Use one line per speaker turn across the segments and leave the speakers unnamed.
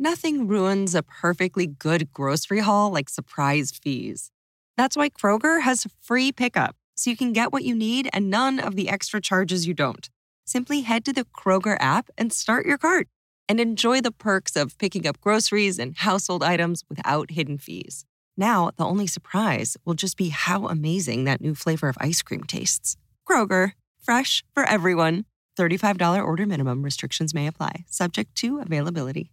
Nothing ruins a perfectly good grocery haul like surprise fees. That's why Kroger has free pickup, so you can get what you need and none of the extra charges you don't. Simply head to the Kroger app and start your cart and enjoy the perks of picking up groceries and household items without hidden fees. Now, the only surprise will just be how amazing that new flavor of ice cream tastes. Kroger, fresh for everyone. $35 order minimum restrictions may apply, subject to availability.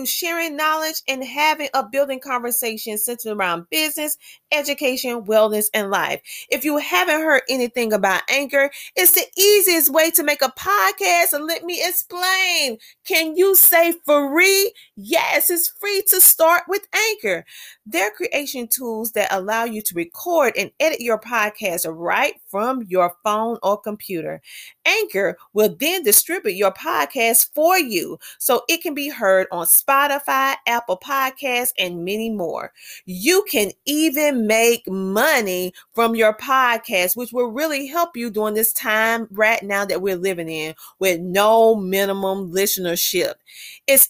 sharing knowledge and having a building conversation centered around business, education, wellness, and life. If you haven't heard anything about Anchor, it's the easiest way to make a podcast. And let me explain. Can you say free? Yes, it's free to start with Anchor. They're creation tools that allow you to record and edit your podcast right from your phone or computer. Anchor will then distribute your podcast for you so it can be heard on Spotify, Apple Podcasts, and many more. You can even make money from your podcast, which will really help you during this time right now that we're living in with no minimum listenership. It's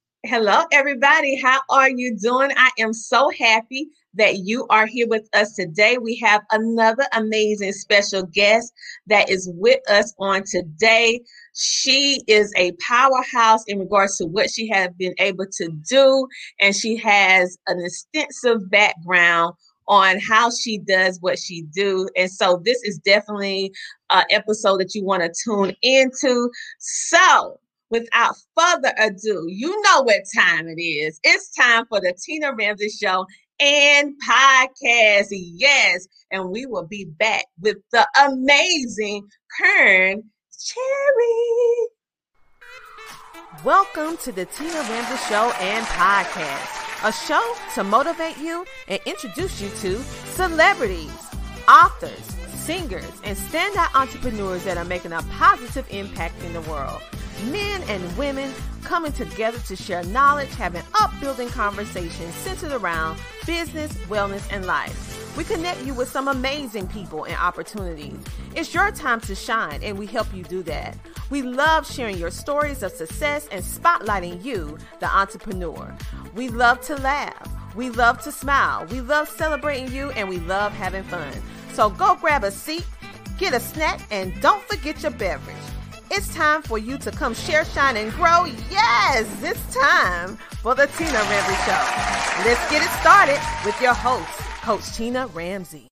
Hello, everybody. How are you doing? I am so happy that you are here with us today. We have another amazing special guest that is with us on today. She is a powerhouse in regards to what she has been able to do, and she has an extensive background on how she does what she do and so this is definitely an episode that you want to tune into so without further ado, you know what time it is. It's time for the Tina Ramsay Show and podcast. Yes. And we will be back with the amazing Kearn Cherry.
Welcome to the Tina Ramsay Show and podcast, a show to motivate you and introduce you to celebrities, authors, singers, and standout entrepreneurs that are making a positive impact in the world men and women coming together to share knowledge, having upbuilding conversations centered around business, wellness, and life. We connect you with some amazing people and opportunities. It's your time to shine, and we help you do that. We love sharing your stories of success and spotlighting you, the entrepreneur. We love to laugh. We love to smile. We love celebrating you, and we love having fun. So go grab a seat, get a snack, and don't forget your beverage. It's time for you to come share, shine, and grow. Yes, it's time for the Tina Ramsay Show. Let's get it started with your host, Coach Tina Ramsay.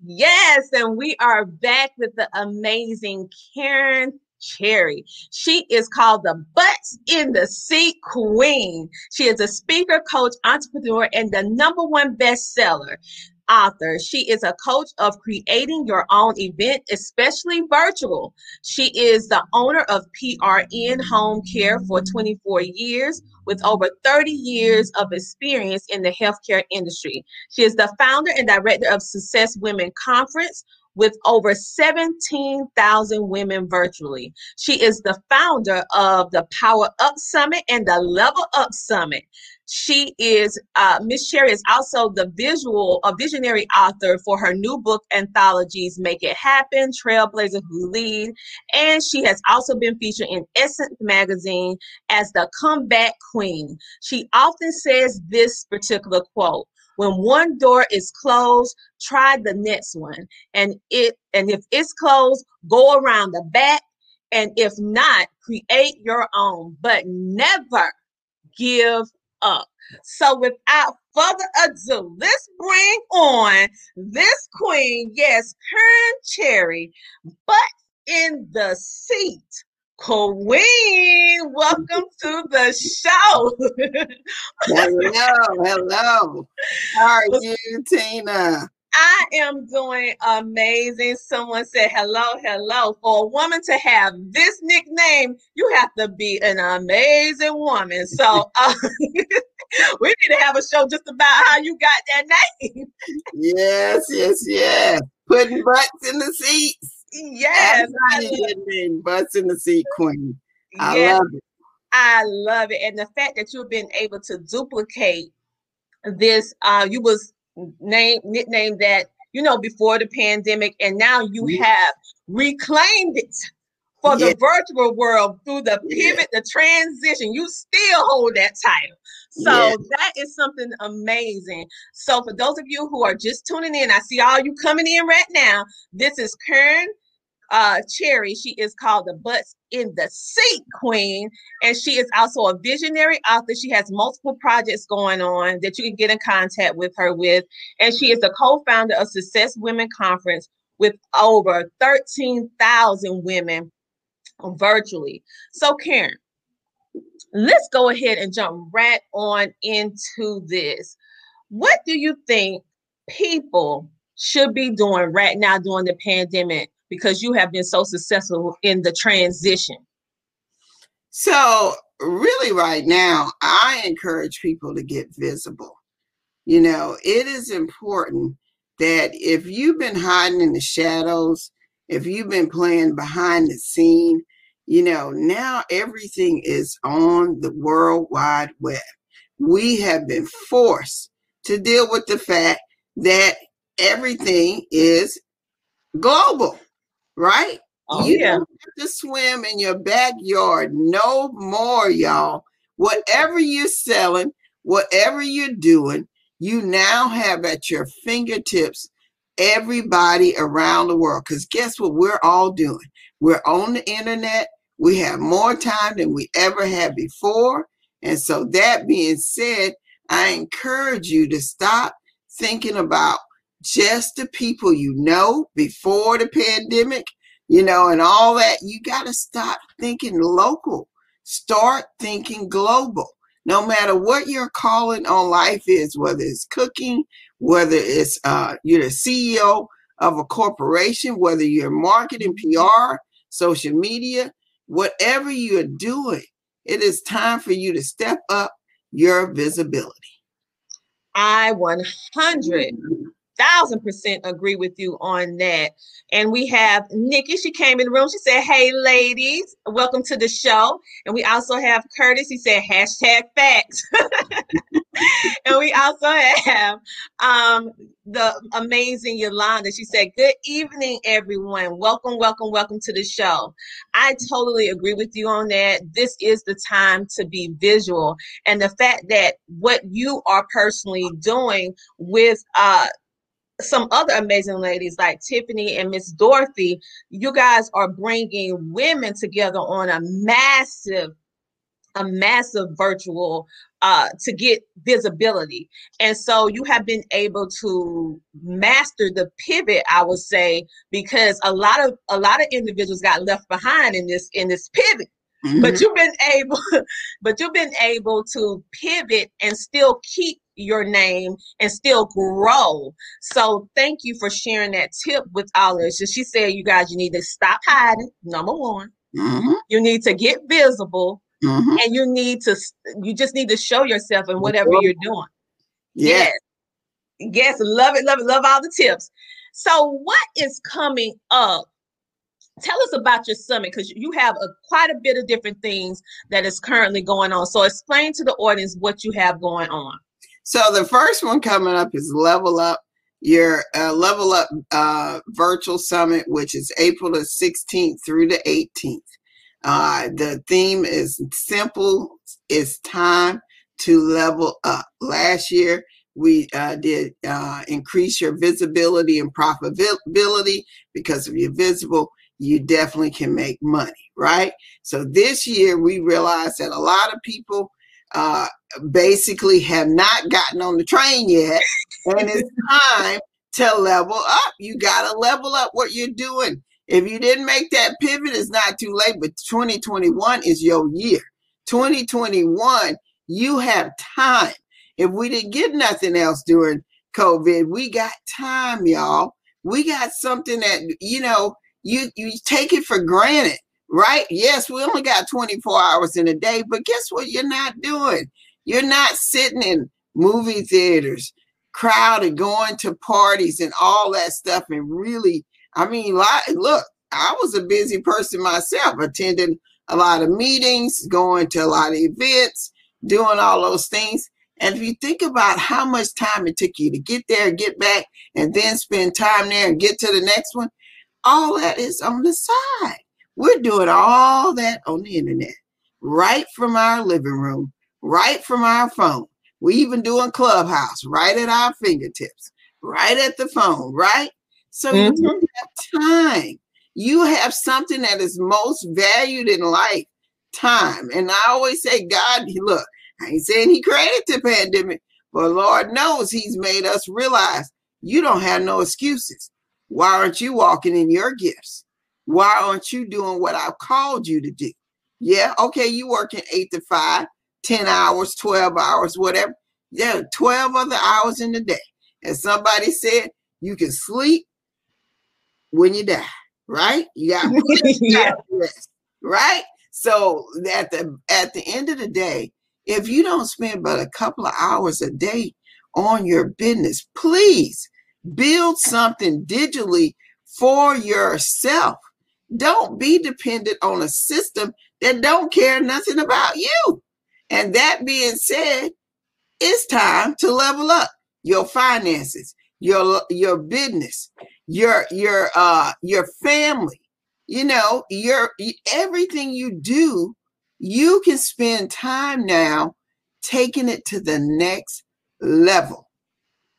Yes, and we are back with the amazing Karen Cherry. She is called the Butts in the Seat Queen. She is a speaker, coach, entrepreneur, and the number one bestseller author. She is a coach of creating your own event, especially virtual. She is the owner of PRN Home Care for 24 years with over 30 years of experience in the healthcare industry. She is the founder and director of Success Women Conference, with over 17,000 women virtually. She is the founder of the Power Up Summit and the Level Up Summit. She is uh, Miss Cherry is also the visual, a visionary author for her new book anthologies, Make It Happen, Trailblazer Who Lead, and she has also been featured in Essence magazine as the comeback queen. She often says this particular quote: "When one door is closed, try the next one, and it and if it's closed, go around the back." And if not, create your own, but never give up. So without further ado, let's bring on this queen. Yes, Kearn Cherry, but in the seat. Queen, welcome to the show.
hello, hello. How are you, Tina?
I am doing amazing. Someone said hello, hello. For a woman to have this nickname, you have to be an amazing woman. So uh, we need to have a show just about how you got that name.
yes, yes, yes. Putting butts in the seats.
Yes.
I name, butts in the seat queen. I yes, love it.
I love it. And the fact that you've been able to duplicate this, uh, you was name nickname that you know before the pandemic, and now you mm-hmm. have reclaimed it for the virtual world through the pivot, the transition. You still hold that title. So that is something amazing. So for those of you who are just tuning in, I see all you coming in right now. This is Kearn uh, Cherry. She is called the Butts in the Seat Queen, and she is also a visionary author. She has multiple projects going on that you can get in contact with her with, and she is the co-founder of Success Women Conference with over 13,000 women virtually. So, Karen, let's go ahead and jump right on into this. What do you think people should be doing right now during the pandemic because you have been so successful in the transition?
So, really, right now, I encourage people to get visible. You know, it is important that if you've been hiding in the shadows, if you've been playing behind the scene, you know, now everything is on the World Wide Web. We have been forced to deal with the fact that everything is global right?
Oh, you yeah.
don't have to swim in your backyard no more, y'all. Whatever you're selling, whatever you're doing, you now have at your fingertips everybody around the world. Because guess what we're all doing? We're on the internet. We have more time than we ever had before. And so, that being said, I encourage you to stop thinking about just the people you know before the pandemic, you know, and all that. You got to stop thinking local, start thinking global. No matter what your calling on life is, whether it's cooking, whether it's uh, you're the CEO of a corporation, whether you're marketing, PR, social media, whatever you're doing, it is time for you to step up your visibility.
I 100 thousand percent agree with you on that. And we have Nikki. She came in the room. She said, "Hey, ladies, welcome to the show." And we also have Curtis. He said, "Hashtag facts." and we also have um, the amazing Yolanda. She said, Good evening, everyone. Welcome, welcome, welcome to the show. I totally agree with you on that. This is the time to be visual. And the fact that what you are personally doing with uh, some other amazing ladies like Tiffany and Miss Dorothy, you guys are bringing women together on a massive, a massive virtual uh, to get visibility. And so you have been able to master the pivot, I would say, because a lot of a lot of individuals got left behind in this in this pivot. Mm-hmm. But you've been able, but you've been able to pivot and still keep your name and still grow. So thank you for sharing that tip with all of us. So she said, you guys, you need to stop hiding. Number one, mm-hmm. you need to get visible, mm-hmm. and you need to, you just need to show yourself in whatever you're doing.
Yeah.
Yes. Yes, love it, love it, love all the tips. So, what is coming up tell us about your summit because you have a, quite a bit of different things that is currently going on so explain to the audience what you have going on
so the first one coming up is Level Up, your uh, Level Up uh, virtual summit, which is April the 16th through the 18th. Uh, the theme is simple. It's time to level up. Last year, we uh, did uh, increase your visibility and profitability because if you're visible, you definitely can make money, right? So this year, we realized that a lot of people uh, basically have not gotten on the train yet, and it's time to level up. You got to level up what you're doing. If you didn't make that pivot, it's not too late, but 2021 is your year. 2021, you have time. If we didn't get nothing else during COVID, we got time, y'all. We got something that, you know, you, you take it for granted, right? Yes, we only got 24 hours in a day, but guess what you're not doing? You're not sitting in movie theaters, crowded, going to parties and all that stuff. And really, I mean, look, I was a busy person myself, attending a lot of meetings, going to a lot of events, doing all those things. And if you think about how much time it took you to get there, get back, and then spend time there and get to the next one, all that is on the side. We're doing all that on the internet, right from our living room, right from our phone. We even doing Clubhouse right at our fingertips, right at the phone, right? So mm-hmm. you have time. You have something that is most valued in life, time. And I always say, God, look, I ain't saying he created the pandemic, but Lord knows he's made us realize you don't have no excuses. Why aren't you walking in your gifts? Why aren't you doing what I've called you to do? Yeah, okay, you working eight to five, 10 hours, 12 hours, whatever. Yeah, 12 other hours in the day. And somebody said you can sleep when you die, right? You got yeah. rest, right? So at the at the end of the day, if you don't spend but a couple of hours a day on your business, please build something digitally for yourself. Don't be dependent on a system that don't care nothing about you. And that being said, it's time to level up your finances, your your business, your your uh your family. You know, your everything you do you can spend time now taking it to the next level.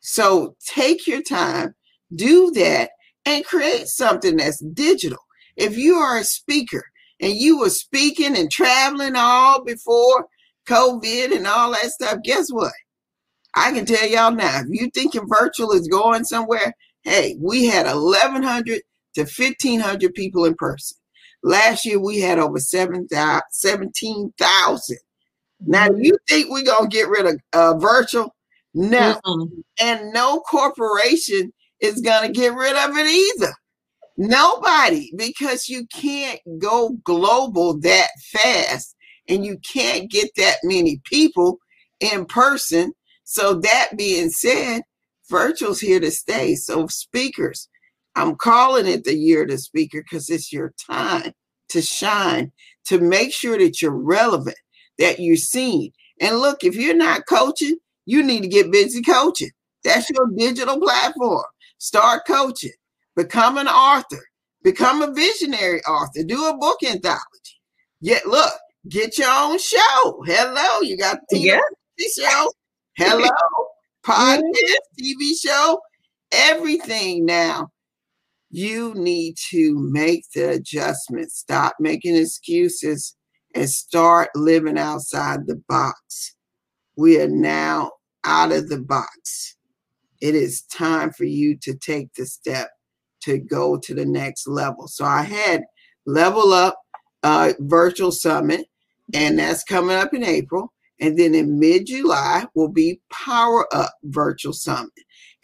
So take your time, do that, and create something that's digital. If you are a speaker and you were speaking and traveling all before COVID and all that stuff, guess what? I can tell y'all now, if you thinking virtual is going somewhere, hey, we had 1,100 to 1,500 people in person. Last year we had over 17,000. Now, do you think we're going to get rid of uh, virtual? No. Mm-hmm. And no corporation is going to get rid of it either. Nobody, because you can't go global that fast and you can't get that many people in person. So, that being said, virtual's here to stay. So, speakers, I'm calling it the year to speaker because it's your time to shine, to make sure that you're relevant, that you're seen. And look, if you're not coaching, you need to get busy coaching. That's your digital platform. Start coaching, become an author, become a visionary author, do a book anthology. Yet, look, get your own show. Hello, you got the yeah. show. Hello, mm-hmm. podcast, TV show, everything now you need to make the adjustment. stop making excuses, and start living outside the box. We are now out of the box. It is time for you to take the step to go to the next level. So I had Level Up uh, Virtual Summit, and that's coming up in April. And then in mid July will be Power Up Virtual Summit.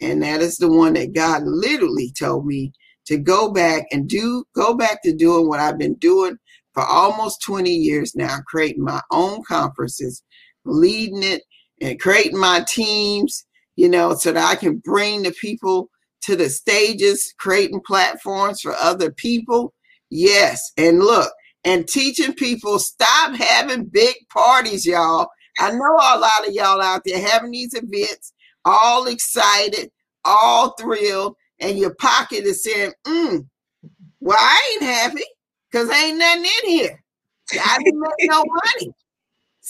And that is the one that God literally told me to go back and do go back to doing what I've been doing for almost 20 years now, creating my own conferences, leading it and creating my teams, you know, so that I can bring the people to the stages, creating platforms for other people. Yes. And look, and teaching people stop having big parties, y'all. I know a lot of y'all out there having these events, all excited, all thrilled, and your pocket is saying, mm, well, I ain't happy because ain't nothing in here. I didn't make no money.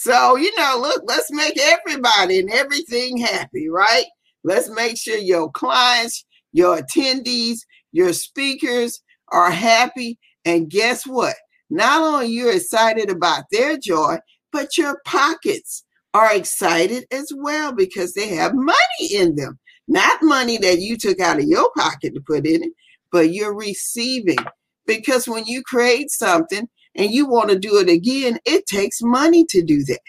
So, you know, look, let's make everybody and everything happy, right? Let's make sure your clients, your attendees, your speakers are happy. And guess what? Not only are you're excited about their joy, but your pockets are excited as well because they have money in them. Not money that you took out of your pocket to put in it, but you're receiving. Because when you create something and you want to do it again, it takes money to do that.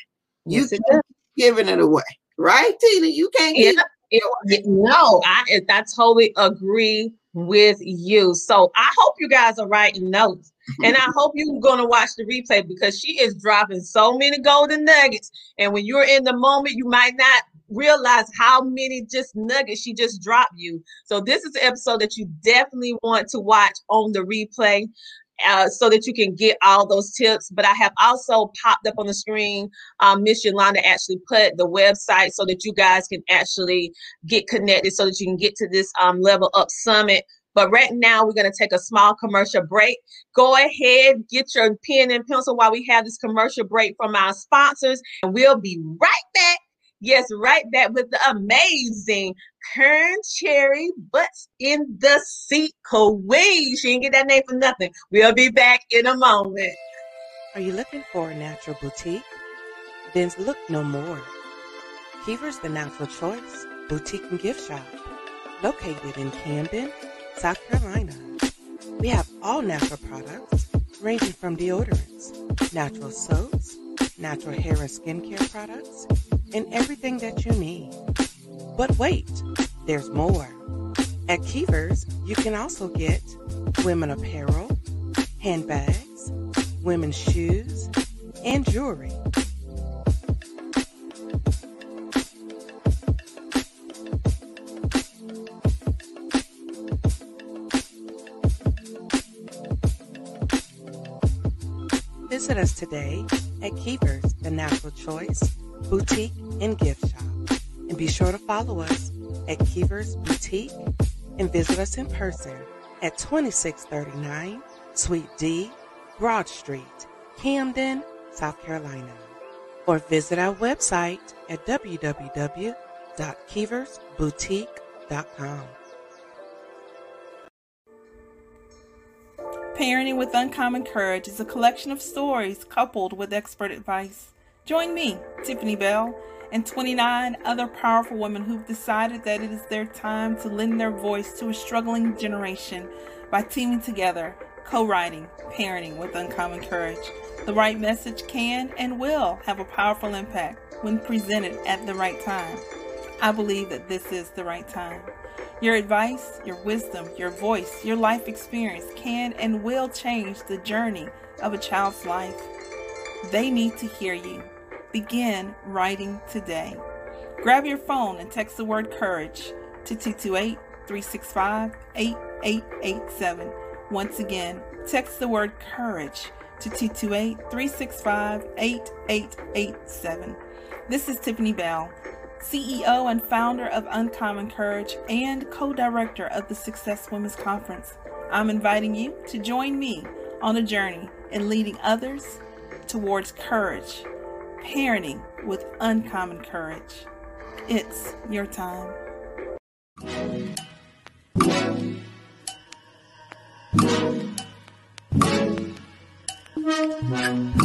You
Yes,
can't giving it away, right, Tina? You can't
Yeah,
give
it- it- no, I I totally agree with you. So I hope you guys are writing notes, and I hope you're gonna watch the replay because she is dropping so many golden nuggets. And when you're in the moment, you might not realize how many just nuggets she just dropped you. So this is an episode that you definitely want to watch on the replay. Uh, so that you can get all those tips. But I have also popped up on the screen. Um, Miss Yolanda actually put the website so that you guys can actually get connected so that you can get to this um, level up summit. But right now, we're going to take a small commercial break. Go ahead, get your pen and pencil while we have this commercial break from our sponsors, and we'll be right back. Yes, right back with the amazing Kearn Cherry Butts in the Seat Queen. She didn't get that name for nothing. We'll be back in a moment.
Are you looking for a natural boutique? Then look no more. Keever's the natural choice boutique and gift shop, located in Camden, South Carolina. We have all natural products ranging from deodorants, natural soaps, natural hair and skincare products, and everything that you need. But wait, there's more. At Keever's, you can also get women apparel, handbags, women's shoes, and jewelry. Visit us today at Keeper's, the natural choice, boutique and gift shop. And be sure to follow us at Keever's Boutique and visit us in person at 2639 Suite D, Broad Street, Camden, South Carolina. Or visit our website at www.keeversboutique.com.
Parenting with Uncommon Courage is a collection of stories coupled with expert advice. Join me, Tiffany Bell, and 29 other powerful women who've decided that it is their time to lend their voice to a struggling generation by teaming together, co writing Parenting with Uncommon Courage. The right message can and will have a powerful impact when presented at the right time. I believe that this is the right time. Your advice, your wisdom, your voice, your life experience can and will change the journey of a child's life. They need to hear you. Begin writing today. Grab your phone and text the word courage to 228 365 8887. Once again, text the word courage to 228 365 8887. This is Tiffany Bell. CEO and founder of Uncommon Courage and co director of the Success Women's Conference. I'm inviting you to join me on a journey in leading others towards courage, parenting with uncommon courage. It's your time.
And we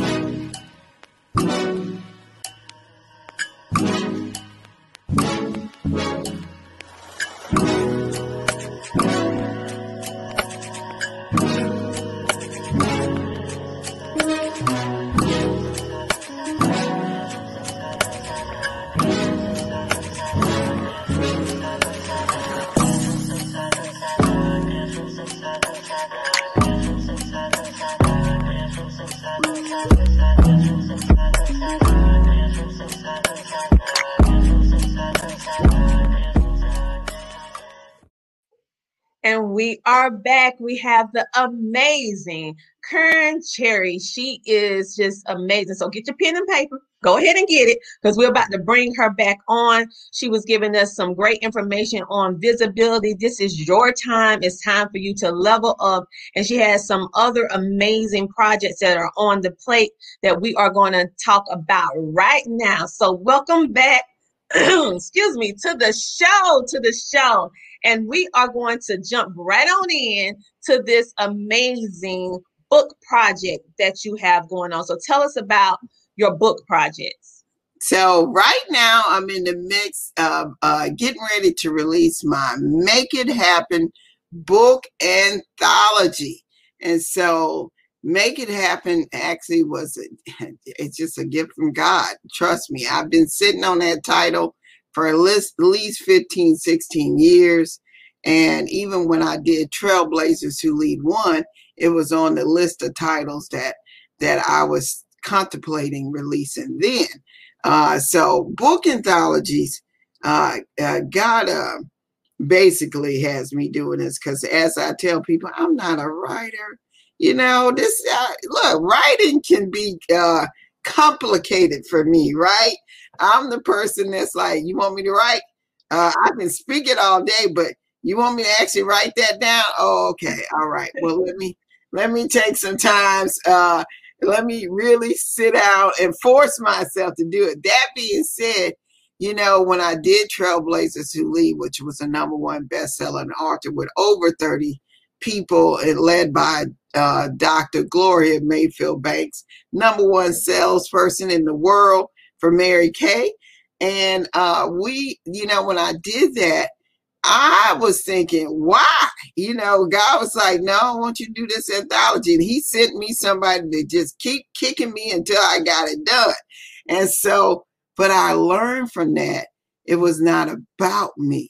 are back. We have the amazing Kearn Cherry. She is just amazing. So get your pen and paper. Go ahead and get it because we're about to bring her back on. She was giving us some great information on visibility. This is your time. It's time for you to level up. And she has some other amazing projects that are on the plate that we are going to talk about right now. So welcome back. excuse me, to the show, to the show. And we are going to jump right on in to this amazing book project that you have going on. So tell us about your book projects.
So right now I'm in the mix of uh, getting ready to release my Make It Happen book anthology. And so Make It Happen actually was a, it's just a gift from God. Trust me, I've been sitting on that title for at least, at least 15, 16 years. And even when I did Trailblazers Who Lead One, it was on the list of titles that that I was contemplating releasing then. Uh, so book anthologies, uh, uh, God uh, basically has me doing this because as I tell people, I'm not a writer. You know, this uh, look, writing can be uh, complicated for me, right? I'm the person that's like, you want me to write? Uh, I can speak it all day, but you want me to actually write that down? Oh, okay, all right. Well, let me let me take some times. Uh, let me really sit down and force myself to do it. That being said, you know, when I did Trailblazers Who Lead, which was a number one bestseller and author with over 30 people and led by uh, Dr. Gloria Mayfield Banks, number one salesperson in the world for Mary Kay. And uh, we, you know, when I did that, I was thinking, why? You know, God was like, no, I want you to do this anthology. And he sent me somebody to just keep kicking me until I got it done. And so, but I learned from that it was not about me.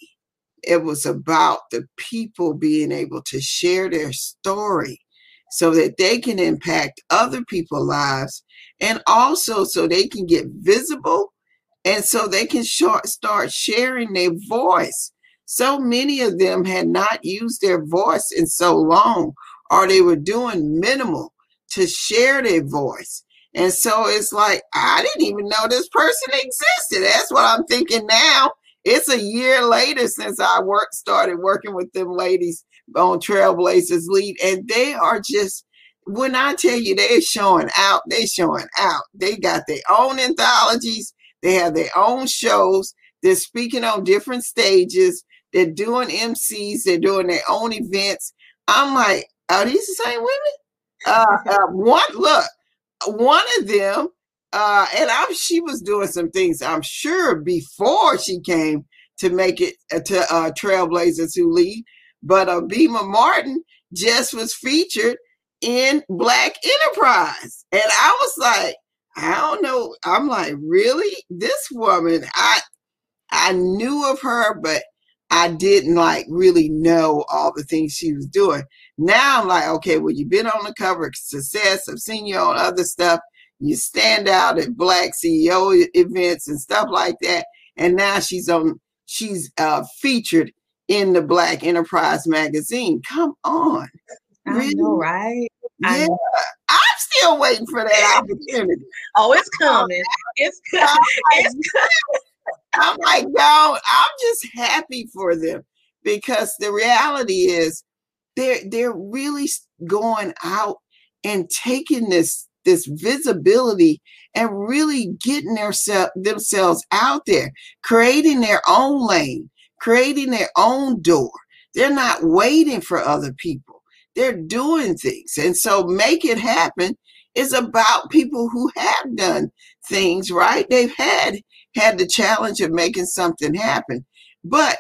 It was about the people being able to share their story so that they can impact other people's lives and also so they can get visible and so they can start sharing their voice so many of them had not used their voice in so long, or they were doing minimal to share their voice. And so it's like, I didn't even know this person existed. That's what I'm thinking now. It's a year later since I work started working with them ladies on Trailblazers Lead, and they are just when I tell you they're showing out, they're showing out. They got their own anthologies, they have their own shows, they're speaking on different stages. They're doing MCs. They're doing their own events. I'm like, are these the same women? Uh, uh, one look, one of them, uh, and I'm she was doing some things. I'm sure before she came to make it uh, to uh, Trailblazers Who Lead, but uh, Bima Martin just was featured in Black Enterprise, and I was like, I don't know. I'm like, really? This woman, I I knew of her, but I didn't like really know all the things she was doing. Now I'm like, okay, well, you've been on the cover of Success. I've seen you on other stuff. You stand out at Black CEO events and stuff like that. And now she's on, she's uh, featured in the Black Enterprise magazine. Come on.
Really? I know, right?
Yeah. Know. I'm still waiting for that opportunity.
oh, it's coming. It's coming. It's coming.
I'm like, no, I'm just happy for them because the reality is they're they're really going out and taking this this visibility and really getting their themselves out there, creating their own lane, creating their own door. They're not waiting for other people. They're doing things. And so make it happen is about people who have done things, right? They've had had the challenge of making something happen. But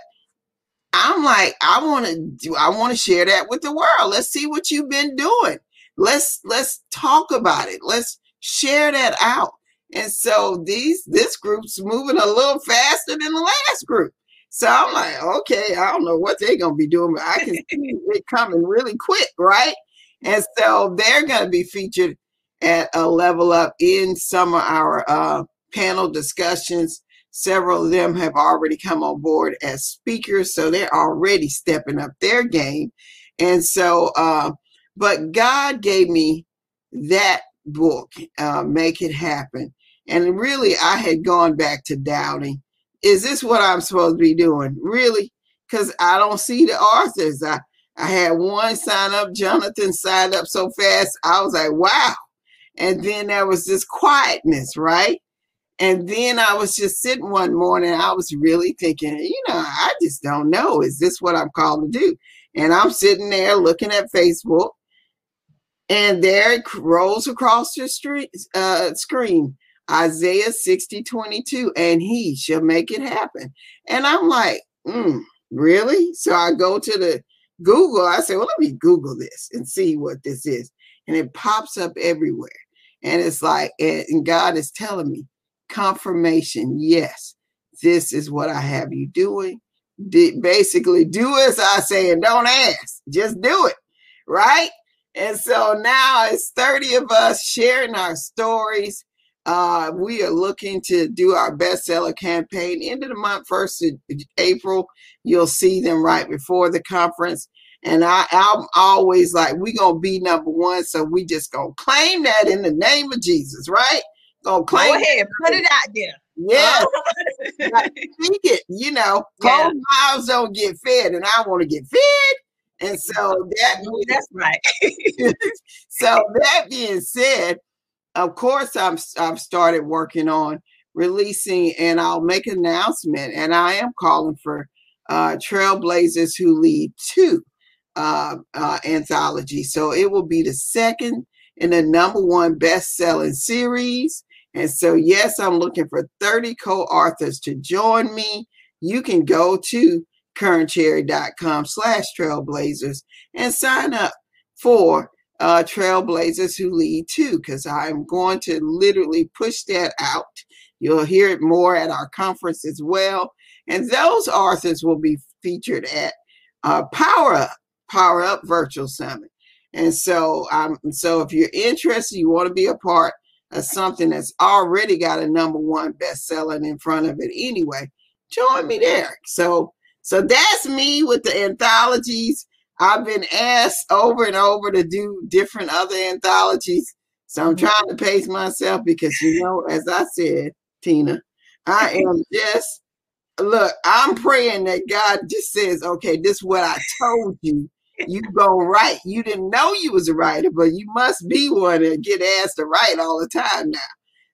I'm like, I want to I want to share that with the world. Let's see what you've been doing. Let's let's talk about it. Let's share that out. And so these this group's moving a little faster than the last group. So I'm like, okay, I don't know what they're gonna be doing, but I can see it coming really quick, right? And so they're gonna be featured at a level up in some of our uh, panel discussions. Several of them have already come on board as speakers, so they're already stepping up their game. And so, uh, but God gave me that book, uh, Make It Happen. And really, I had gone back to doubting is this what I'm supposed to be doing? Really? Because I don't see the authors. I, I had one sign up, Jonathan signed up so fast, I was like, wow. And then there was this quietness, right? And then I was just sitting one morning, I was really thinking, you know, I just don't know. Is this what I'm called to do? And I'm sitting there looking at Facebook, and there it rolls across the street, uh, screen Isaiah 60 22, and he shall make it happen. And I'm like, mm, really? So I go to the Google. I say, well, let me Google this and see what this is. And it pops up everywhere. And it's like, and God is telling me, confirmation, yes, this is what I have you doing. basically, do as I say and don't ask. Just do it. Right. And so now it's 30 of us sharing our stories. Uh, we are looking to do our bestseller campaign end of the month, first of April. You'll see them right before the conference. And I, I'm always like, we gonna be number one, so we just gonna claim that in the name of Jesus, right? Gonna claim.
Go ahead, put it out there.
Yeah, speak it. You know, yeah. mouths don't get fed, and I want to get fed. And so that
that's right.
so that being said, of course, I'm I've started working on releasing, and I'll make an announcement, and I am calling for uh, Trailblazers who lead two uh, uh, anthology. So it will be the second in the number one best-selling series. And so, yes, I'm looking for 30 co-authors to join me. You can go to kearncherry.com slash trailblazers and sign up for uh, Trailblazers Who Lead Two, because I'm going to literally push that out. You'll hear it more at our conference as well. And those authors will be featured at uh, Power Up, Power Up Virtual Summit. And so, um, so if you're interested, you want to be a part of something that's already got a number one bestseller in front of it anyway, join me there. So, so that's me with the anthologies. I've been asked over and over to do different other anthologies. So I'm mm-hmm. trying to pace myself because, you know, as I said, Tina, I am just, look, I'm praying that God just says, okay, this is what I told you. You go write. You didn't know you was a writer, but you must be one and get asked to write all the time now.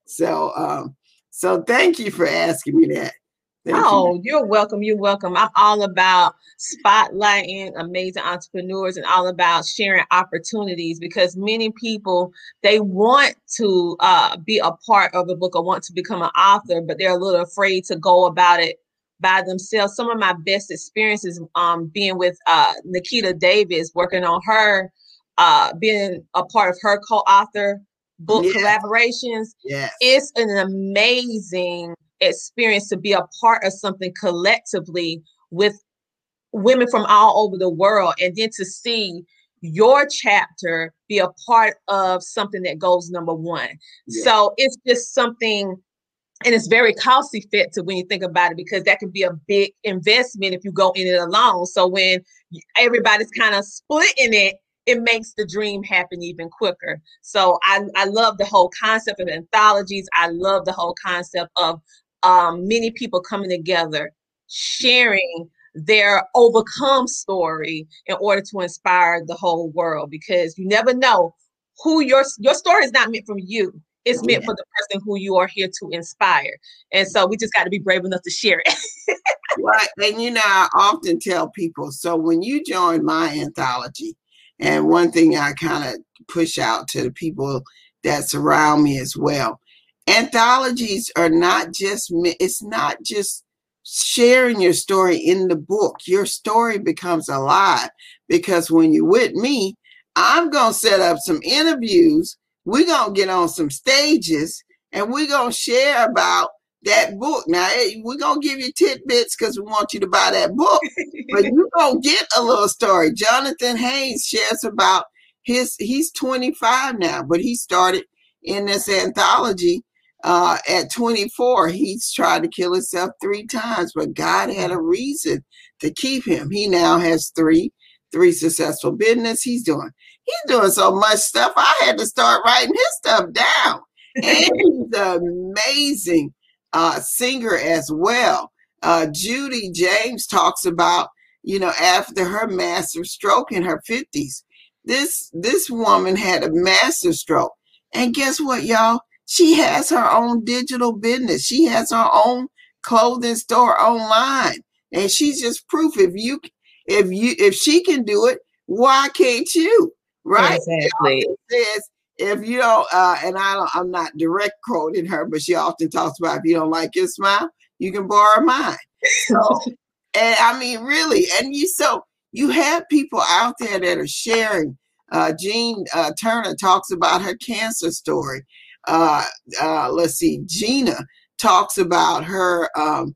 So, um, so thank you for asking me that.
Thank oh, you. are welcome. You're welcome. I'm all about spotlighting amazing entrepreneurs and all about sharing opportunities because many people they want to uh, be a part of a book or want to become an author, but they're a little afraid to go about it by themselves. Some of my best experiences um, being with uh, Nikita Davis, working on her, uh, being a part of her co-author book collaborations.
Yeah,
It's an amazing experience to be a part of something collectively with women from all over the world and then to see your chapter be a part of something that goes number one yeah. so it's just something and it's very cost effective when you think about it because that can be a big investment if you go in it alone so when everybody's kind of splitting it it makes the dream happen even quicker. So I, I love the whole concept of anthologies. I love the whole concept of um, many people coming together, sharing their overcome story in order to inspire the whole world because you never know who your your story is not meant for you. It's meant yeah. for the person who you are here to inspire. And so we just got to be brave enough to share it.
Right and you know i often tell people so when you join my anthology and one thing i kind of push out to the people that surround me as well anthologies are not just it's not just sharing your story in the book. Your story becomes alive because when you're with me i'm going to set up some interviews we're going to get on some stages and we're going to share about that book. Now we're going to give you tidbits because we want you to buy that book but you're going to get a little story. Jonathan haynes shares about his he's 25 now but he started in this anthology uh, at 24, he's tried to kill himself three times, but God had a reason to keep him. He now has three, three successful business. He's doing, he's doing so much stuff. I had to start writing his stuff down. And he's an amazing uh, singer as well. Uh, Judy James talks about, you know, after her massive stroke in her 50s, this this woman had a massive stroke. And guess what, y'all? She has her own digital business. She has her own clothing store online. And she's just proof if you if you if she can do it, why can't you? Right?
Exactly.
Says if you don't, uh, and I don't, I'm not direct quoting her, but she often talks about if you don't like your smile, you can borrow mine. So, and I mean, really, and you so you have people out there that are sharing. Uh, Jean uh, Turner talks about her cancer story. Uh, uh, let's see, Gina talks about her, um,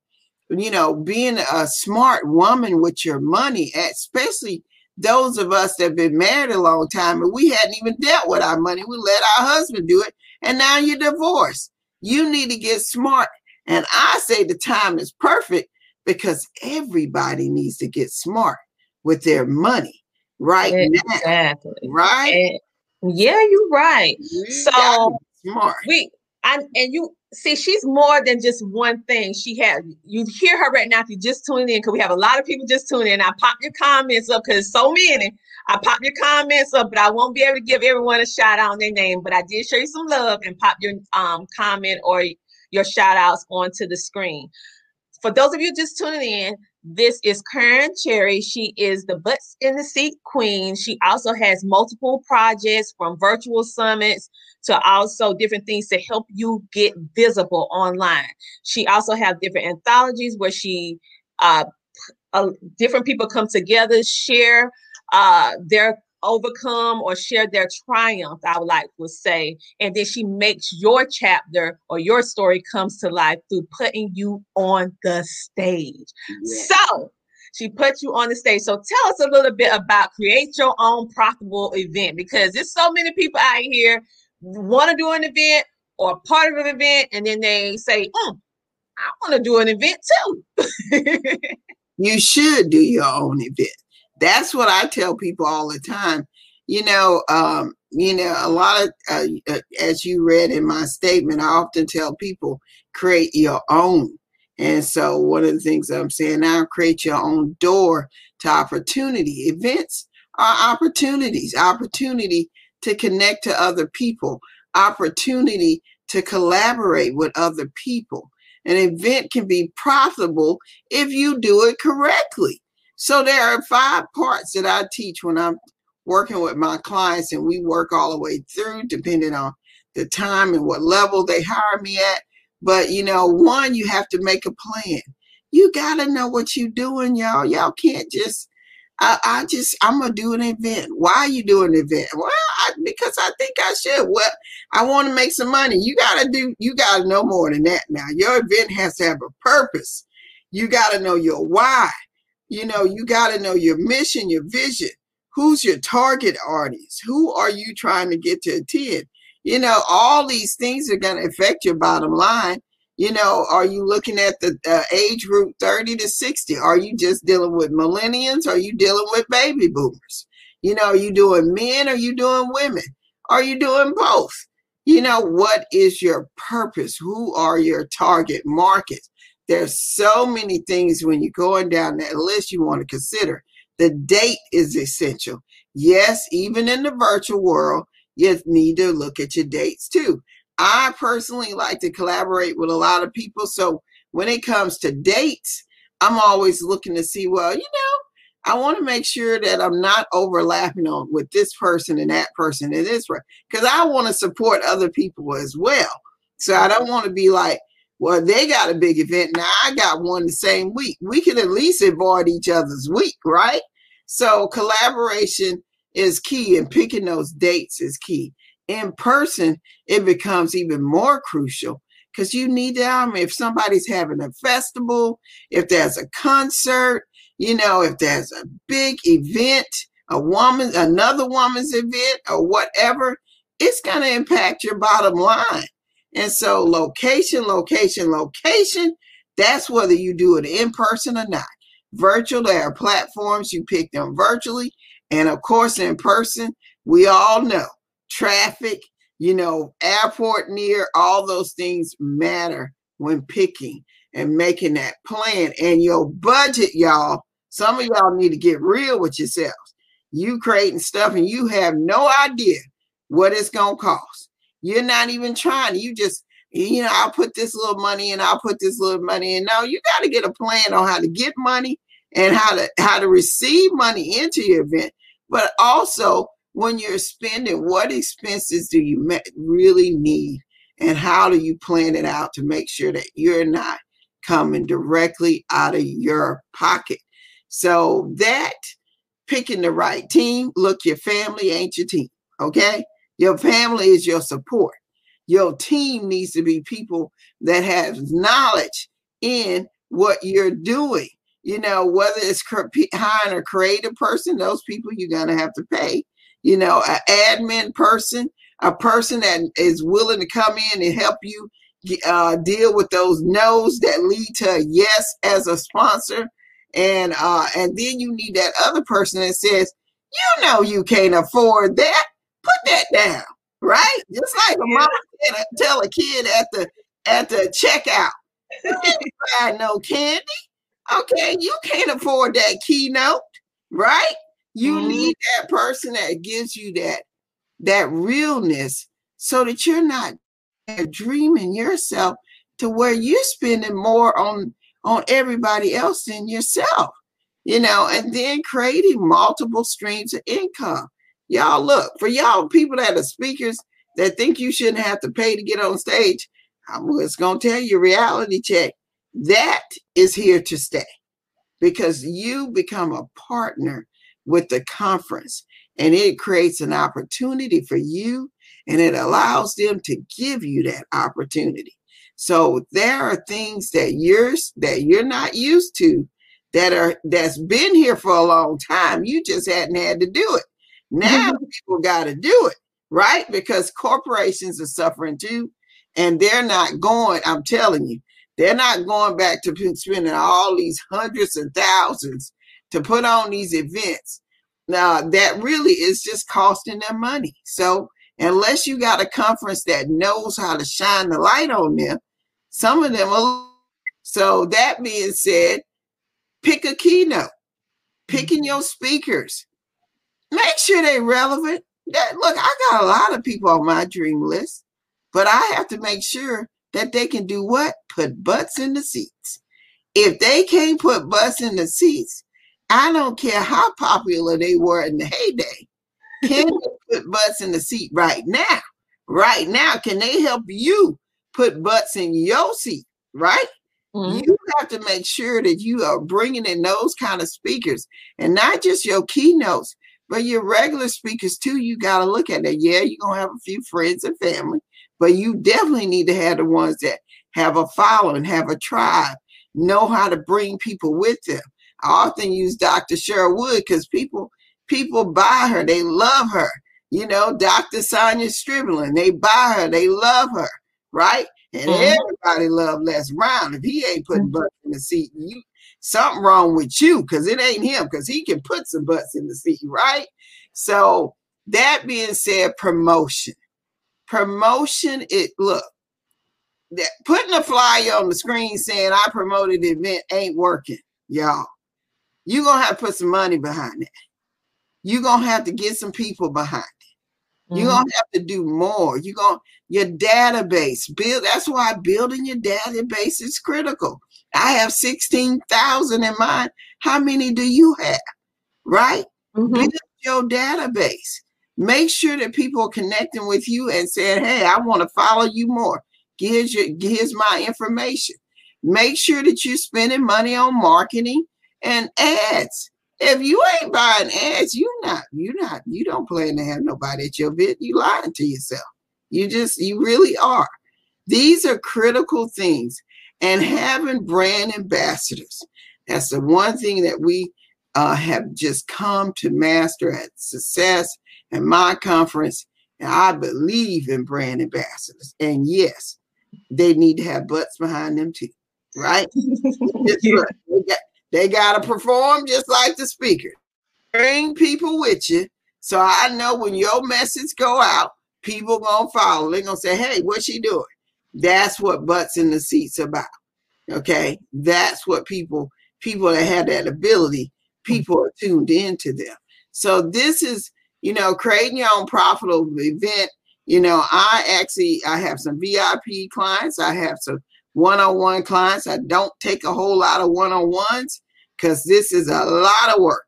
you know, being a smart woman with your money, especially those of us that have been married a long time and we hadn't even dealt with our money. We let our husband do it, and now you're divorced. You need to get smart. And I say the time is perfect because everybody needs to get smart with their money right
exactly.
now. Right?
Yeah, you're right.
You
so
smart.
We I, and you see, she's more than just one thing. She has you hear her right now if you just tuning in because we have a lot of people just tuning in. I pop your comments up because so many. I pop your comments up, but I won't be able to give everyone a shout out on their name. But I did show you some love and pop your um comment or your shout outs onto the screen. For those of you just tuning in, this is Kearn Cherry. She is the butts in the seat queen. She also has multiple projects from virtual summits to also different things to help you get visible online. She also has different anthologies where she uh, uh, different people come together, share uh, their overcome or share their triumph, I would like to say. And then she makes your chapter or your story comes to life through putting you on the stage. So she puts you on the stage. So tell us a little bit about create your own profitable event because there's so many people out here want to do an event or part of an event, and then they say, mm, I want to do an event too.
you should do your own event. That's what I tell people all the time. You know, um, you know, a lot of uh, uh, as you read in my statement, I often tell people create your own. And so, one of the things I'm saying now, create your own door to opportunity. Events are opportunities, opportunity to connect to other people, opportunity to collaborate with other people. An event can be profitable if you do it correctly. So there are five parts that I teach when I'm working with my clients, and we work all the way through, depending on the time and what level they hire me at. But you know, one, you have to make a plan. You gotta know what you're doing, y'all. Y'all can't just I, I just I'm gonna do an event. Why you doing an event? Well, I, because I think I should. Well, I want to make some money. You gotta do. You gotta know more than that. Now, your event has to have a purpose. You gotta know your why. You know, you gotta know your mission, your vision. Who's your target audience? Who are you trying to get to attend? You know, all these things are gonna affect your bottom line you know, are you looking at the uh, age group 30 to 60? Are you just dealing with millennials? Are you dealing with baby boomers? You know, are you doing men? Are you doing women? Are you doing both? You know, what is your purpose? Who are your target market? There's so many things when you're going down that list you want to consider. The date is essential. Yes, even in the virtual world, you need to look at your dates too. I personally like to collaborate with a lot of people. So when it comes to dates, I'm always looking to see, well, you know, I want to make sure that I'm not overlapping on with this person and that person and this one because I want to support other people as well. So I don't want to be like, well, they got a big event. Now I got one the same week. We can at least avoid each other's week, right? So collaboration is key and picking those dates is key in person, it becomes even more crucial because you need to, I mean, if somebody's having a festival, if there's a concert, you know, if there's a big event, a woman, another woman's event, or whatever, it's going to impact your bottom line. And so, location, location, location, that's whether you do it in person or not. Virtual, there are platforms you pick them virtually. And of course, in person, we all know traffic, you know, airport near, all those things matter when picking and making that plan. And your budget, y'all, some of y'all need to get real with yourselves. You creating stuff and you have no idea what it's going to cost. You're not even trying. You just, you know, I'll put this little money and I'll put this little money in. No, you got to get a plan on how to get money and how to how to receive money into your event, but also when you're spending, what expenses do you really need? And how do you plan it out to make sure that you're not coming directly out of your pocket? So that picking the right team, look, your family ain't your team. Okay. Your family is your support. Your team needs to be people that have knowledge in what you're doing. You know, whether it's hiring a creative person, those people you're going to have to pay. You know, an admin person, a person that is willing to come in and help you uh, deal with those no's that lead to a yes as a sponsor. And uh, and then you need that other person that says, you know, you can't afford that. Put that down, right? Just like a mom tell a kid at the at the checkout, you can't buy no candy. Okay, you can't afford that keynote, right? You mm-hmm. need that person that gives you that that realness so that you're not dreaming yourself to where you're spending more on on everybody else than yourself you know and then creating multiple streams of income y'all look for y'all people that are speakers that think you shouldn't have to pay to get on stage i'm just going to tell you reality check that is here to stay because you become a partner with the conference. And it creates an opportunity for you and it allows them to give you that opportunity. So there are things that you're that you're not used to that are that's been here for a long time. You just hadn't had to do it. Now mm-hmm. people got to do it right? Because corporations are suffering too and they're not going i'm telling you they're not going back to spending all these hundreds and thousands to put on these events. Now, that really is just costing them money. So, unless you got a conference that knows how to shine the light on them, some of them are. So, that being said, pick a keynote, picking your speakers, make sure they're relevant. That, look, I got a lot of people on my dream list, but I have to make sure that they can do what? Put butts in the seats. If they can't put butts in the seats, I don't care how popular they were in the heyday. Can they put butts in the seat right now? Right now, can they help you put butts in your seat? Right? Mm-hmm. You have to make sure that you are bringing in those kind of speakers and not just your keynotes, but your regular speakers too. You got to look at that. Yeah, you're going to have a few friends and family, but you definitely need to have the ones that have a following, have a tribe, know how to bring people with them. I often use Dr. Cheryl Wood because people people buy her, they love her. You know, Dr. Sonia Stribling, they buy her, they love her, right? And mm-hmm. everybody love Les Brown. If he ain't putting mm-hmm. butts in the seat, you something wrong with you because it ain't him because he can put some butts in the seat, right? So that being said, promotion promotion it look that putting a flyer on the screen saying I promoted the event ain't working, y'all. You're gonna have to put some money behind it. You're gonna have to get some people behind it. You're mm-hmm. gonna have to do more. You're gonna your database build. That's why building your database is critical. I have 16,000 in mind. How many do you have? Right? Mm-hmm. Build your database. Make sure that people are connecting with you and saying, hey, I want to follow you more. Here's, your, here's my information. Make sure that you're spending money on marketing and ads. If you ain't buying ads, you not, you not, you don't plan to have nobody at your event. You lying to yourself. You just, you really are. These are critical things. And having brand ambassadors, that's the one thing that we uh, have just come to master at success and my conference, and I believe in brand ambassadors. And yes, they need to have butts behind them too, right? yeah. They, got to perform just like the speaker. Bring people with you. So I know when your message go out, people gonna follow. They're gonna say, "Hey, what's she doing?" That's what butts in the seats about. Okay, that's what people people that have that ability, people are tuned into them. So this is you know, creating your own profitable event. You know, I actually I have some VIP clients. I have some one-on-one clients. I don't take a whole lot of one-on-ones because this is a lot of work.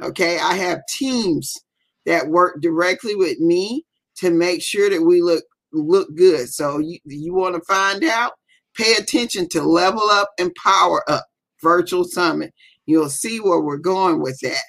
Okay, I have teams that work directly with me to make sure that we look look good. So you, you want to find out? Pay attention to Level Up and Power Up Virtual Summit. You'll see where we're going with that.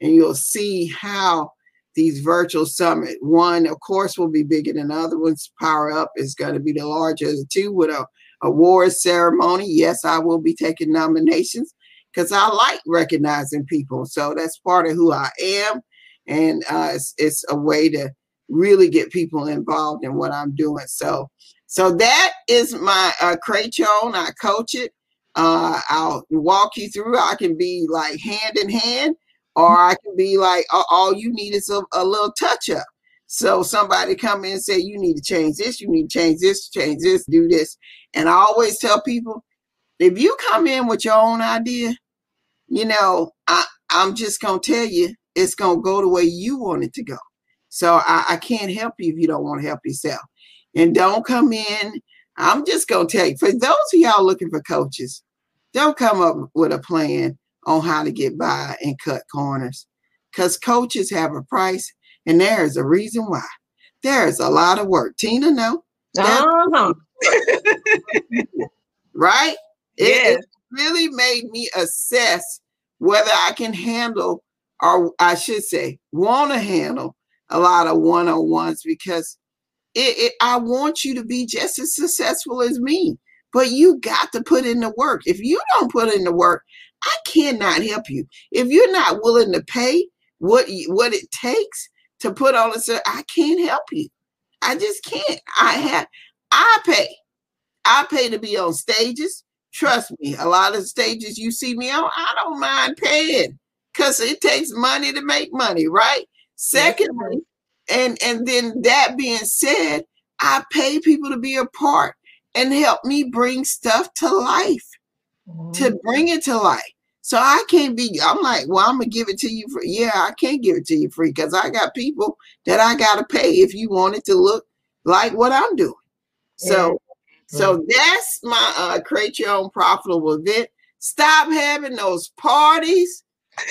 And you'll see how these virtual summit, one, of course, will be bigger than other ones. Power Up is going to be the larger of the two with a awards ceremony. Yes, I will be taking nominations because I like recognizing people. So that's part of who I am. And uh, it's, it's a way to really get people involved in what I'm doing. So, so that is my uh, Craychon. I coach it. Uh, I'll walk you through. I can be like hand in hand, or I can be like all you need is a, a little touch up. So somebody come in and say you need to change this, you need to change this, change this, do this. And I always tell people, if you come in with your own idea, you know, I, I'm just gonna tell you it's gonna go the way you want it to go. So I, I can't help you if you don't want to help yourself. And don't come in. I'm just gonna tell you, for those of y'all looking for coaches, don't come up with a plan on how to get by and cut corners. Because coaches have a price, and there is a reason why. There is a lot of work. Tina, no.
Uh-huh.
right?
Yes.
It, it really made me assess whether I can handle, or I should say, want to handle a lot of one on ones because it, it, I want you to be just as successful as me. But you got to put in the work. If you don't put in the work, I cannot help you. If you're not willing to pay what what it takes to put on a I can't help you. I just can't. I have I pay. I pay to be on stages. Trust me, a lot of stages you see me on, I don't mind paying because it takes money to make money, right? Secondly, and and then that being said, I pay people to be a part and help me bring stuff to life, mm-hmm. to bring it to life. So I can't be, I'm like, well, I'm gonna give it to you for yeah, I can't give it to you free because I got people that I gotta pay if you want it to look like what I'm doing. So so that's my uh create your own profitable event. Stop having those parties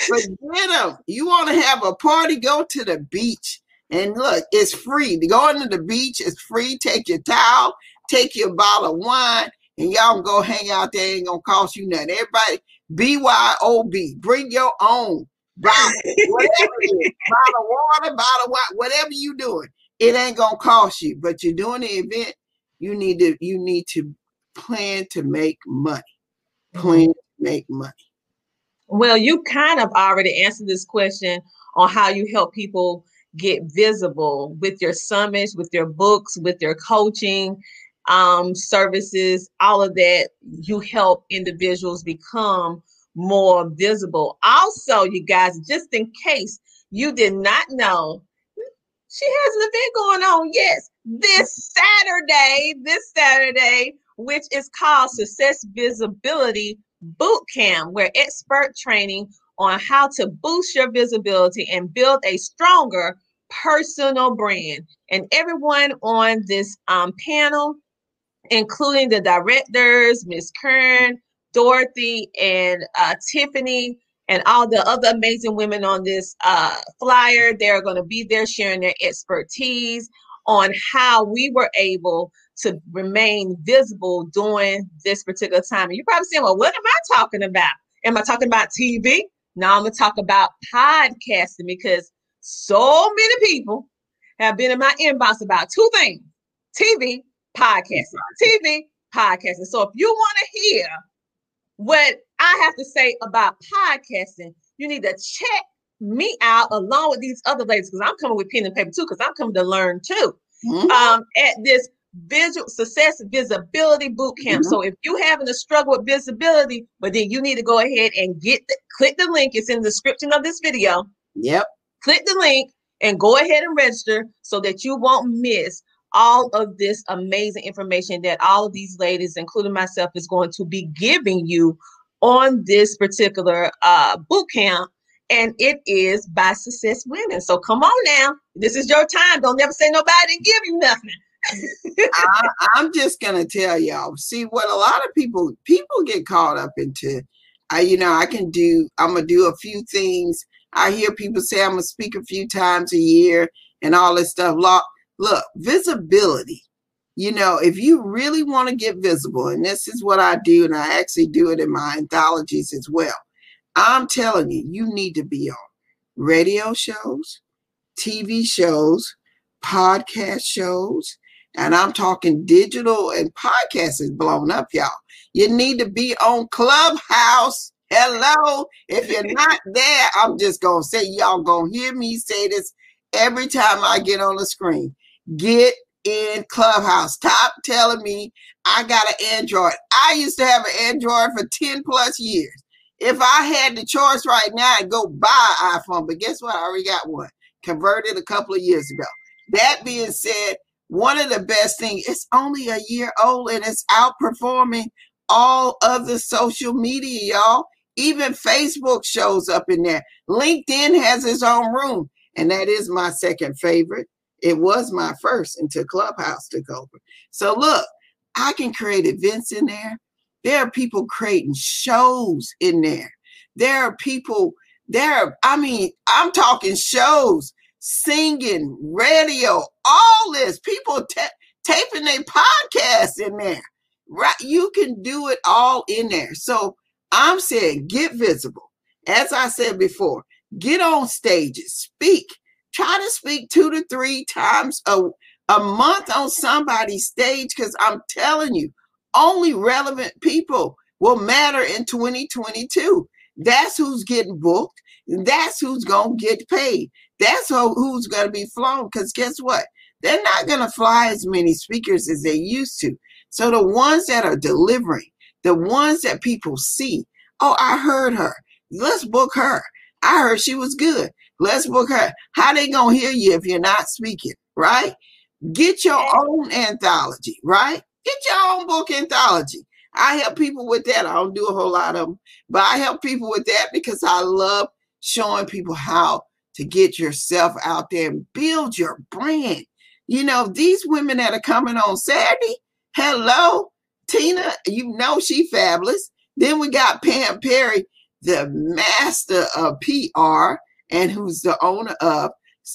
Forget them. You want to have a party? Go to the beach. And look, it's free. Going to the beach is free. Take your towel, take your bottle of wine, and y'all can go hang out there. Ain't gonna cost you nothing. Everybody, BYOB, bring your own bottle, whatever it is, bottle water, bottle of wine, whatever you doing. It ain't gonna cost you, but you're doing the event. You need to you need to plan to make money. Plan mm-hmm. to make money.
Well, you kind of already answered this question on how you help people get visible with your summits, with your books, with your coaching um, services, all of that. You help individuals become more visible. Also, you guys, just in case you did not know, she has an event going on. Yes, this Saturday, this Saturday, which is called Success Visibility boot camp where expert training on how to boost your visibility and build a stronger personal brand. And everyone on this um, panel, including the directors, Miss Kearn, Dorothy, and uh, Tiffany, and all the other amazing women on this uh, flyer, they're going to be there sharing their expertise on how we were able to remain visible during this particular time. And you're probably saying, well, what am I talking about? Am I talking about TV? No, I'm going to talk about podcasting because so many people have been in my inbox about two things TV, podcasting. TV, podcasting. So if you want to hear what I have to say about podcasting, you need to check me out along with these other ladies because I'm coming with pen and paper too because I'm coming to learn too. Mm-hmm. Um, at this visual success visibility boot camp. Mm-hmm. So if you're having a struggle with visibility, but then you need to go ahead and get the, click the link. It's in the description of this video.
Yep.
Click the link and go ahead and register so that you won't miss all of this amazing information that all of these ladies, including myself, is going to be giving you on this particular uh, boot camp. And it is by Success Women. So come on now. This is your time. Don't never say nobody didn't give you nothing.
I, I'm just gonna tell y'all. See what a lot of people people get caught up into. I, you know, I can do. I'm gonna do a few things. I hear people say I'm gonna speak a few times a year and all this stuff. Look, visibility. You know, if you really want to get visible, and this is what I do, and I actually do it in my anthologies as well. I'm telling you, you need to be on radio shows, TV shows, podcast shows, and I'm talking digital and podcast is blown up, y'all. You need to be on Clubhouse. Hello. If you're not there, I'm just going to say, y'all going to hear me say this every time I get on the screen. Get in Clubhouse. Stop telling me I got an Android. I used to have an Android for 10 plus years. If I had the choice right now, I'd go buy an iPhone. But guess what? I already got one. Converted a couple of years ago. That being said, one of the best things, it's only a year old and it's outperforming all other social media, y'all. Even Facebook shows up in there. LinkedIn has its own room, and that is my second favorite. It was my first until Clubhouse took over. So look, I can create events in there. There are people creating shows in there. There are people there. I mean, I'm talking shows, singing, radio, all this. People ta- taping their podcasts in there. Right? You can do it all in there. So I'm saying get visible. As I said before, get on stages, speak. Try to speak two to three times a, a month on somebody's stage because I'm telling you, only relevant people will matter in 2022. That's who's getting booked. That's who's going to get paid. That's who, who's going to be flown. Because guess what? They're not going to fly as many speakers as they used to. So the ones that are delivering, the ones that people see, oh, I heard her. Let's book her. I heard she was good. Let's book her. How they gonna hear you if you're not speaking, right? Get your own anthology, right? Get your own book anthology. I help people with that. I don't do a whole lot of them, but I help people with that because I love showing people how to get yourself out there and build your brand. You know, these women that are coming on Saturday, hello, Tina, you know she fabulous. Then we got Pam Perry, the master of PR and who's the owner of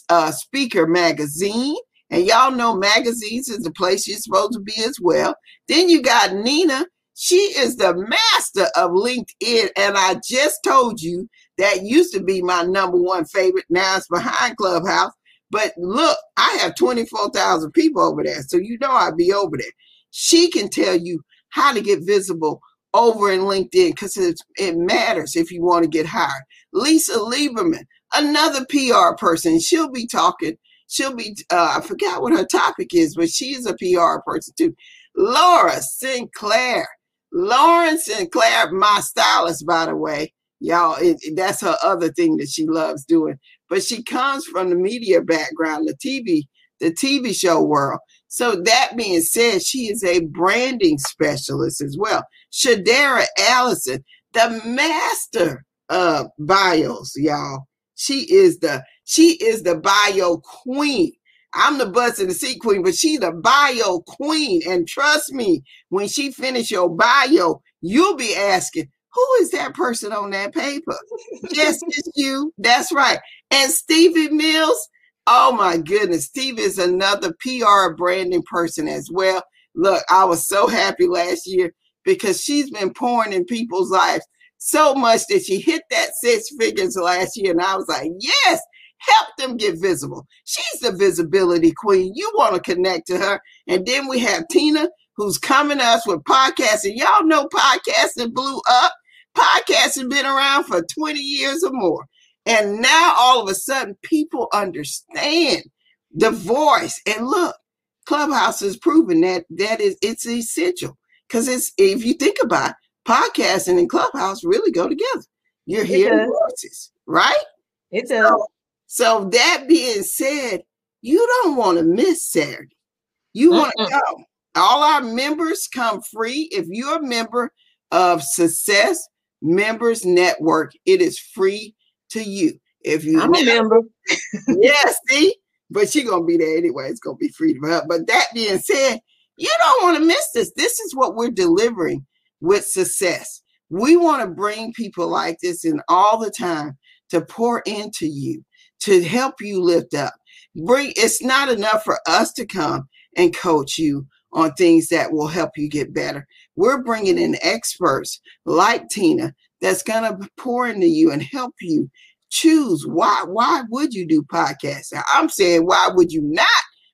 uh, Speaker Magazine. And y'all know magazines is the place you're supposed to be as well. Then you got Nina. She is the master of LinkedIn. And I just told you that used to be my number one favorite. Now it's behind Clubhouse. But look, I have 24,000 people over there. So you know I'd be over there. She can tell you how to get visible over in LinkedIn because it matters if you want to get hired. Lisa Lieberman, another PR person, she'll be talking she'll be uh, I forgot what her topic is, but she's a PR person too. Laura Sinclair. Lauren Sinclair, my stylist, by the way. Y'all, it, it, that's her other thing that she loves doing. But she comes from the media background, the TV, the TV show world. So that being said, she is a branding specialist as well. Shadera Allison, the master of bios, y'all. She is the she is the bio queen. I'm the bus and the seat queen, but she's the bio queen. And trust me, when she finish your bio, you'll be asking, who is that person on that paper? yes, it's you. That's right. And Stevie Mills, oh my goodness, Steve is another PR branding person as well. Look, I was so happy last year because she's been pouring in people's lives so much that she hit that six figures last year. And I was like, yes, help them get visible. She's the visibility queen. You want to connect to her. And then we have Tina, who's coming to us with podcasting. Y'all know podcasting blew up. Podcasting been around for 20 years or more. And now all of a sudden, people understand the voice. And look, Clubhouse has proven that that is it's essential. Because it's if you think about it, podcasting and Clubhouse really go together. You're hearing voices, right?
It does. So,
so that being said, you don't want to miss Saturday. You want to go. All our members come free. If you're a member of Success Members Network, it is free to you. If you
I'm a member.
yes, see, but she's gonna be there anyway. It's gonna be free to her. But that being said, you don't want to miss this. This is what we're delivering with success. We want to bring people like this in all the time to pour into you, to help you lift up. Bring it's not enough for us to come and coach you on things that will help you get better. We're bringing in experts like Tina that's going to pour into you and help you choose why why would you do podcasting? I'm saying why would you not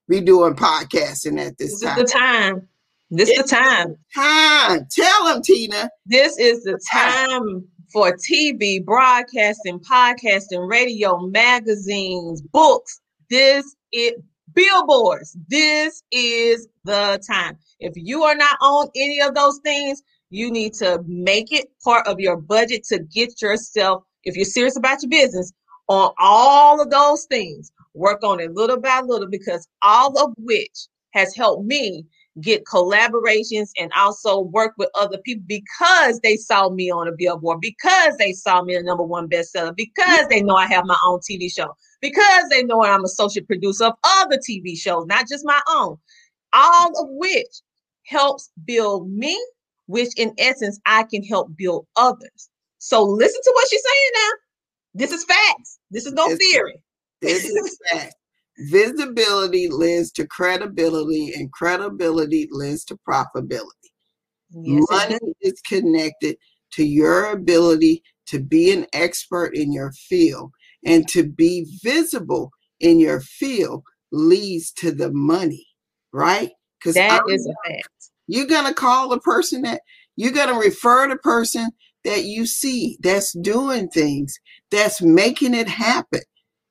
be doing podcasting at this,
This
time?
is the time. This is the time.
time. Tell them, Tina.
This is the time for TV, broadcasting, podcasting, radio, magazines, books. This it billboards. This is the time. If you are not on any of those things, you need to make it part of your budget to get yourself, if you're serious about your business, on all of those things. Work on it little by little because all of which has helped me get collaborations and also work with other people because they saw me on a billboard, because they saw me a number one bestseller, because they know I have my own TV show, because they know I'm associate producer of other TV shows, not just my own. All of which helps build me, which in essence I can help build others. So listen to what she's saying now. This is facts. This is no
It's-
theory.
This is fact. Visibility lends to credibility, and credibility lends to profitability.
Yes,
Money is connected to your ability to be an expert in your field and to be visible in your field leads to the money, right? Because
that is a fact.
you're gonna call the person that you're gonna refer the person that you see that's doing things, that's making it happen.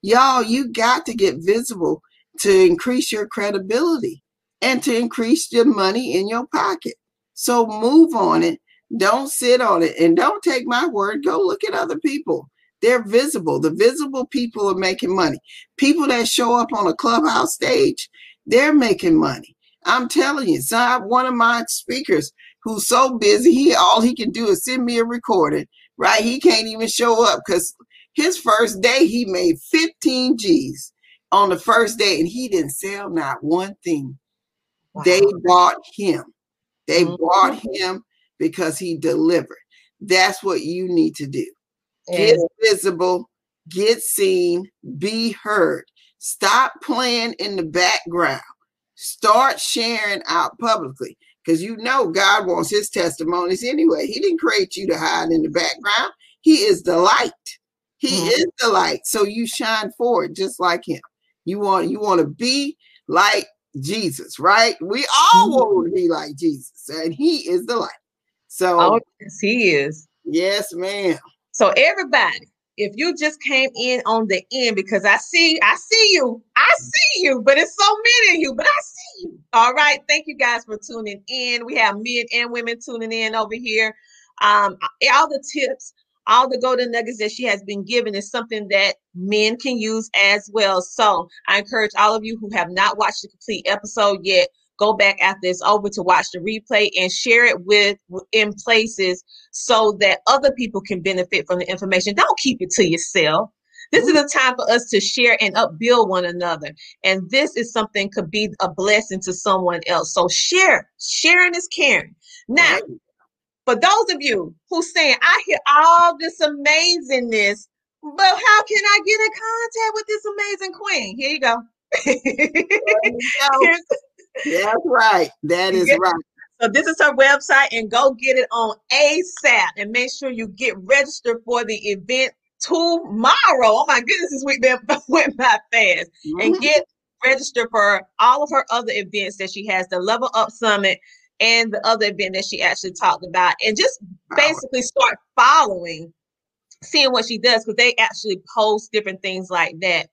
Y'all, you got to get visible to increase your credibility and to increase your money in your pocket. So move on it. Don't sit on it. And don't take my word. Go look at other people. They're visible. The visible people are making money. People that show up on a clubhouse stage, they're making money. I'm telling you, so I, one of my speakers who's so busy, he all he can do is send me a recording, right? He can't even show up because his first day he made 15 G's on the first day, and he didn't sell not one thing. They bought him. They
Mhm.
bought him because he delivered. That's what you need to do. Get visible, get seen, be heard. Stop playing in the background. Start sharing out publicly because you know God wants his testimonies anyway. He didn't create you to hide in the background. He is the light. He
Mhm.
is the light. So you shine forward just like him. You want you want to be like Jesus, right? We all
Mhm.
want to be like Jesus, and he is the light. So
oh, yes, he is.
yes, ma'am.
So everybody, if you just came in on the end, because I see, I see you, I see you, but it's so many of you, but I see you. All right. Thank you guys for tuning in. We have men and women tuning in over here. Um, all the tips, all the golden nuggets that she has been given is something that men can use as well. So I encourage all of you who have not watched the complete episode yet, go back after it's over to watch the replay and share it with in places so that other people can benefit from the information. Don't keep it to yourself. This is a mm-hmm. time for us to share and upbuild one another. And this is something could be a blessing to someone else. So share. Sharing is caring. Now. For those of you who saying, I hear all this amazingness, but how can I get in contact with this amazing queen? Here you go. Here's-
That's right. That is
Yeah.
right.
So this is her website and go get it on ASAP and make sure you get registered for the event tomorrow. Oh my goodness, this week been- went by fast. And
Mhm.
get registered for all of her other events that she has, the Level Up Summit and the other event that she actually talked about. And just basically start following, seeing what she does, because they actually post different things like that.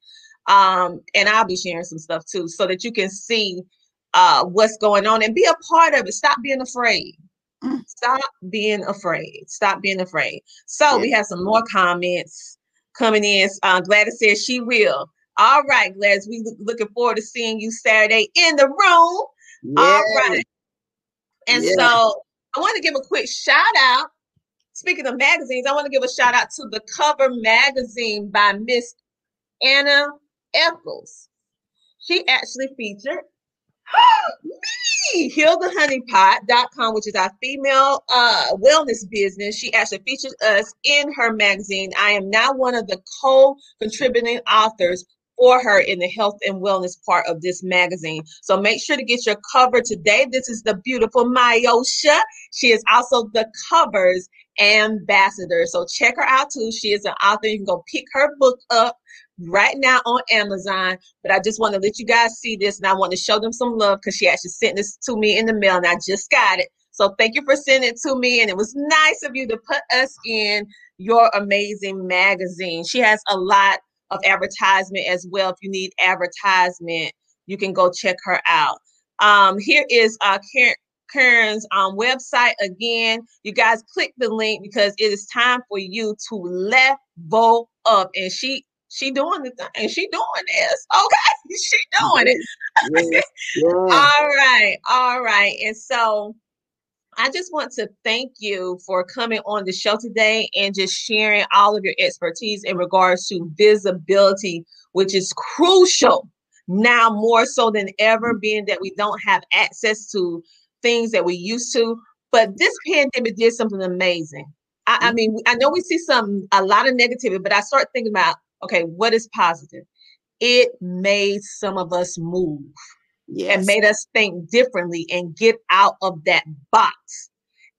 Um, and I'll be sharing some stuff too, so that you can see uh what's going on and be a part of it. Stop being afraid.
Mm.
Stop being afraid. Stop being afraid. So we have some more comments coming in. Uh, Gladys says she will. All right, Gladys, we look, looking forward to seeing you Saturday in the room. All right. And
Yeah.
so I want to give a quick shout out. Speaking of magazines, I want to give a shout out to the cover magazine by Miss Anna Eccles. She actually featured me healthehoneypot.com, which is our female uh, wellness business. She actually featured us in her magazine. I am now one of the co-contributing authors for her in the health and wellness part of this magazine. So make sure to get your cover today. This is the beautiful Myosha. She is also the covers ambassador. So check her out too. She is an author. You can go pick her book up right now on Amazon. But I just want to let you guys see this and I want to show them some love because she actually sent this to me in the mail and I just got it. So thank you for sending it to me. And it was nice of you to put us in your amazing magazine. She has a lot of advertisement as well. If you need advertisement, you can go check her out. Um, here is uh, Kearn, Kearn's um, website again. You guys click the link because it is time for you to level up. And she she doing the thing. She doing this. Okay. she doing it. Yes, yes. all right. All right. And so I just want to thank you for coming on the show today and just sharing all of your expertise in regards to visibility, which is crucial now more so than ever, being that we don't have access to things that we used to. But this pandemic did something amazing. I, I mm-hmm. mean, I know we see some a lot of negativity, but I start thinking about okay, what is positive? It made some of us move yes. and made us think differently and get out of that box.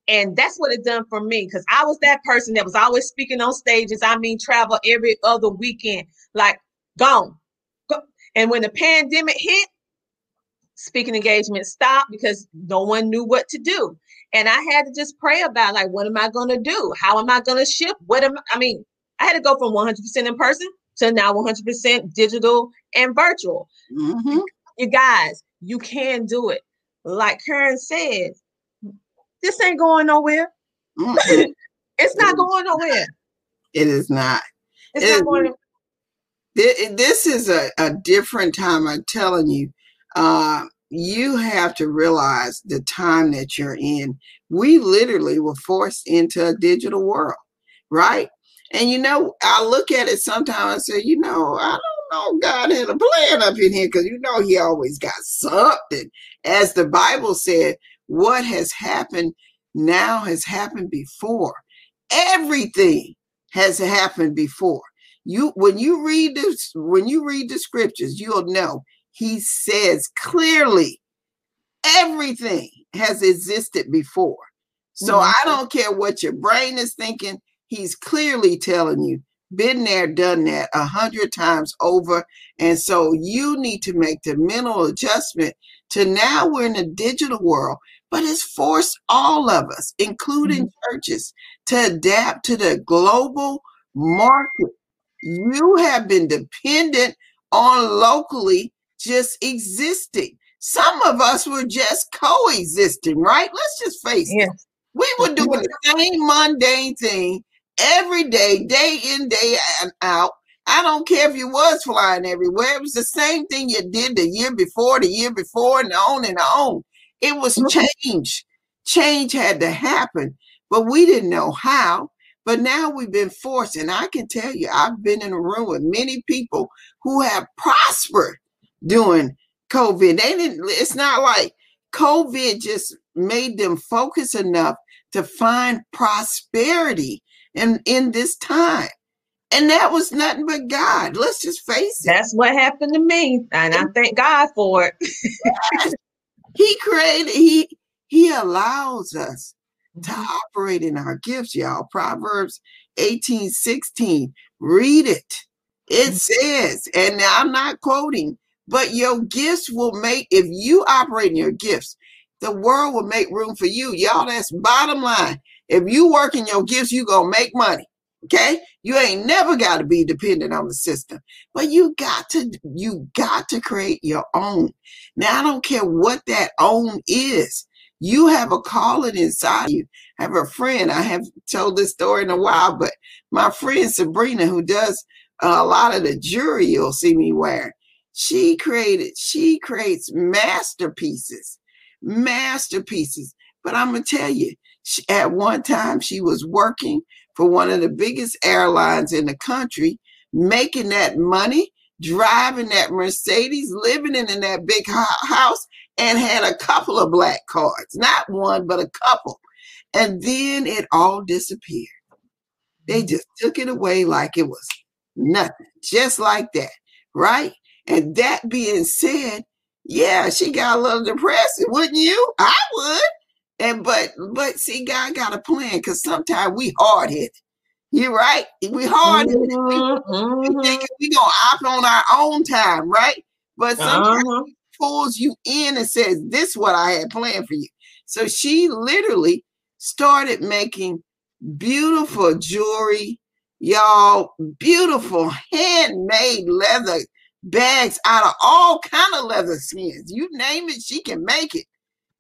And that's what it done for me because I was that person that was always speaking on stages. I mean, travel every other weekend, like gone. And when the pandemic hit, speaking engagement stopped because no one knew what to do. And I had to just pray about like, what am I going to do? How am I going to ship? What am I mean? I had to go from 100% in person to now 100% digital and virtual. Mm-hmm. You guys, you can do it. Like Kearn said, this ain't going nowhere. Mm-hmm. it's not going nowhere.
It is not.
It's it not going.
This is a, a different time. I'm telling you. Uh, you have to realize the time that you're in. We literally were forced into a digital world, right? And you know, I look at it sometimes and say, you know, I don't know, God had a plan up in here because you know He always got something. As the Bible said, what has happened now has happened before. Everything has happened before. You when you read this, when you read the scriptures, you'll know he says clearly everything has existed before. So mm-hmm. I don't care what your brain is thinking, he's clearly telling you, been there, done that a hundred times over. And so you need to make the mental adjustment to now we're in a digital world, but it's forced all of us, including mm-hmm. churches, to adapt to the global market. You have been dependent on locally just existing. Some of us were just coexisting, right? Let's just face it. We were doing the same mundane thing every day, day in, day out. I don't care if you was flying everywhere. It was the same thing you did the year before, the year before, and on and on. It was mm-hmm. change. Change had to happen, but we didn't know how. But now we've been forced, and I can tell you, I've been in a room with many people who have prospered during COVID. They didn't, it's not like COVID just made them focus enough to find prosperity in, in this time. And that was nothing but God. Let's just face
it. That's what happened to me. And I thank God for it.
he created, he he allows us to mm-hmm. operate in our gifts, y'all. Proverbs 18, 16. Read it. It mm-hmm. says, and I'm not quoting, but your gifts will make, if you operate in your gifts, the world will make room for you. Y'all, that's bottom line. If you work in your gifts, you to make money. Okay. You ain't never got to be dependent on the system, but you got to, you got to create your own. Now, I don't care what that own is. You have a calling inside you. I have a friend. I have told this story in a while, but my friend Sabrina, who does a lot of the jewelry you'll see me wearing, she created, she creates masterpieces, masterpieces. But I'm to tell you, she, at one time she was working for one of the biggest airlines in the country, making that money, driving that Mercedes, living in, in that big house, and had a couple of black cards, not one, but a couple. And then it all disappeared. They mm-hmm. just took it away like it was nothing, just like that, right? And that being said, yeah, she got a little depressed, wouldn't you? I would. And but but see, God got a plan because sometimes we hard headed. You're right. We hard headed. Mm-hmm. We, we think we gonna opt on our own time, right? But sometimes uh-huh. pulls you in and says, This is what I had planned for you. So she literally started making beautiful jewelry, y'all, beautiful handmade leather bags out of all kind of leather skins. You name it, she can make it.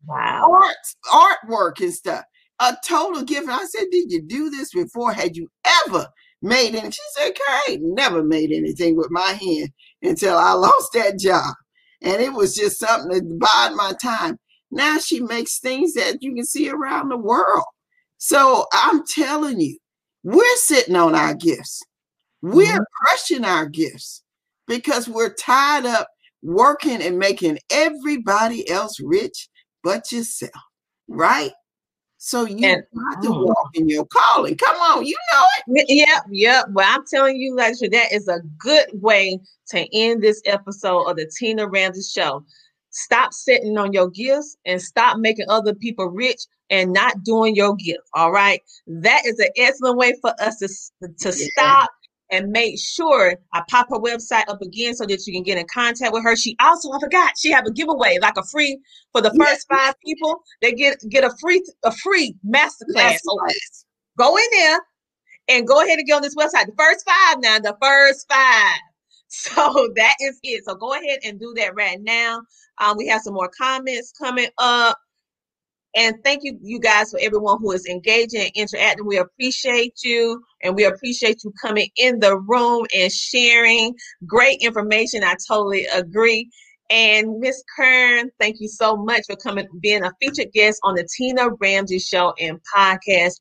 Wow.
Art, artwork and stuff. A total gift. I said, Did you do this before? Had you ever made it? She said, I ain't never made anything with my hand until I lost that job. And it was just something to bide my time. Now she makes things that you can see around the world. So I'm telling you, we're sitting on our gifts. We're mm-hmm. crushing our gifts because we're tied up working and making everybody else rich but yourself, right? So you and, got to oh. walk in your calling. Come on, you know
it. Yep, yep. Well, I'm telling you, Lecture, that is a good way to end this episode of the Tina Ramsay Show. Stop sitting on your gifts and stop making other people rich and not doing your gift. All right. That is an excellent way for us to, to yeah. stop and make sure I pop her website up again so that you can get in contact with her. She also, I forgot, she have a giveaway, like a free for the first five people. They get get a free a free masterclass. Master so go in there and go ahead and get on this website. The first five now, the first five. So that is it. So go ahead and do that right now. Um, we have some more comments coming up. And thank you, you guys, for everyone who is engaging and interacting. We appreciate you and we appreciate you coming in the room and sharing great information. I totally agree. And Miss Kearn, thank you so much for coming, being a featured guest on the Tina Ramsay Show and podcast,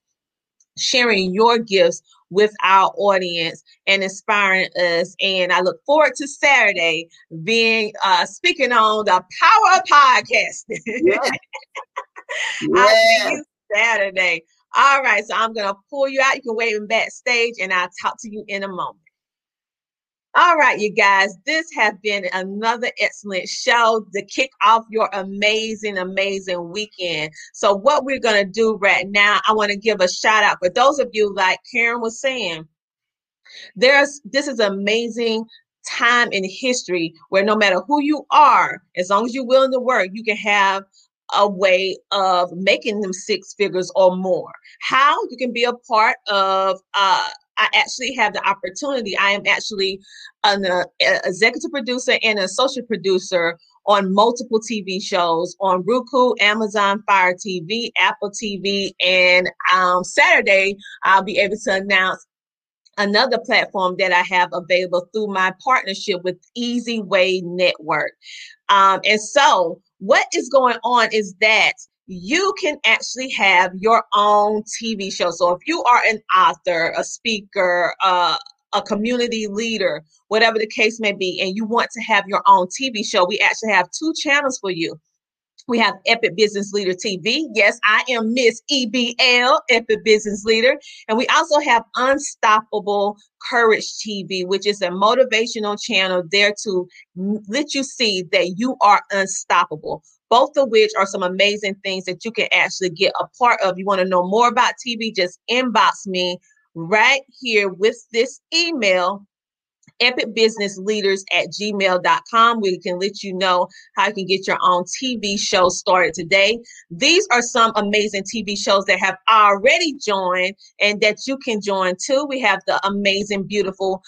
sharing your gifts with our audience and inspiring us. And I look forward to Saturday being uh, speaking on the power of podcasting. Yeah. I'll see you Saturday. All right, so I'm gonna pull you out. You can wait in backstage, and I'll talk to you in a moment. All right, you guys, this has been another excellent show to kick off your amazing, amazing weekend. So, what we're going to do right now, I want to give a shout out for those of you, like Karen was saying, there's this is amazing time in history where no matter who you are, as long as you're willing to work, you can have a way of making them six figures or more. How you can be a part of uh, I actually have the opportunity. I am actually an uh, executive producer and a social producer on multiple TV shows on Roku, Amazon Fire TV, Apple TV, and um, Saturday I'll be able to announce another platform that I have available through my partnership with Easy Way Network. Um, and so, what is going on is that you can actually have your own TV show. So if you are an author, a speaker, uh, a community leader, whatever the case may be, and you want to have your own TV show, we actually have two channels for you. We have Epic Business Leader TV. Yes, I am Miss EBL, Epic Business Leader. And we also have Unstoppable Courage TV, which is a motivational channel there to let you see that you are unstoppable both of which are some amazing things that you can actually get a part of. You want to know more about TV, just inbox me right here with this email epicbusinessleaders at gmail.com. We can let you know how you can get your own TV show started today. These are some amazing TV shows that have already joined and that you can join too. We have the amazing, beautiful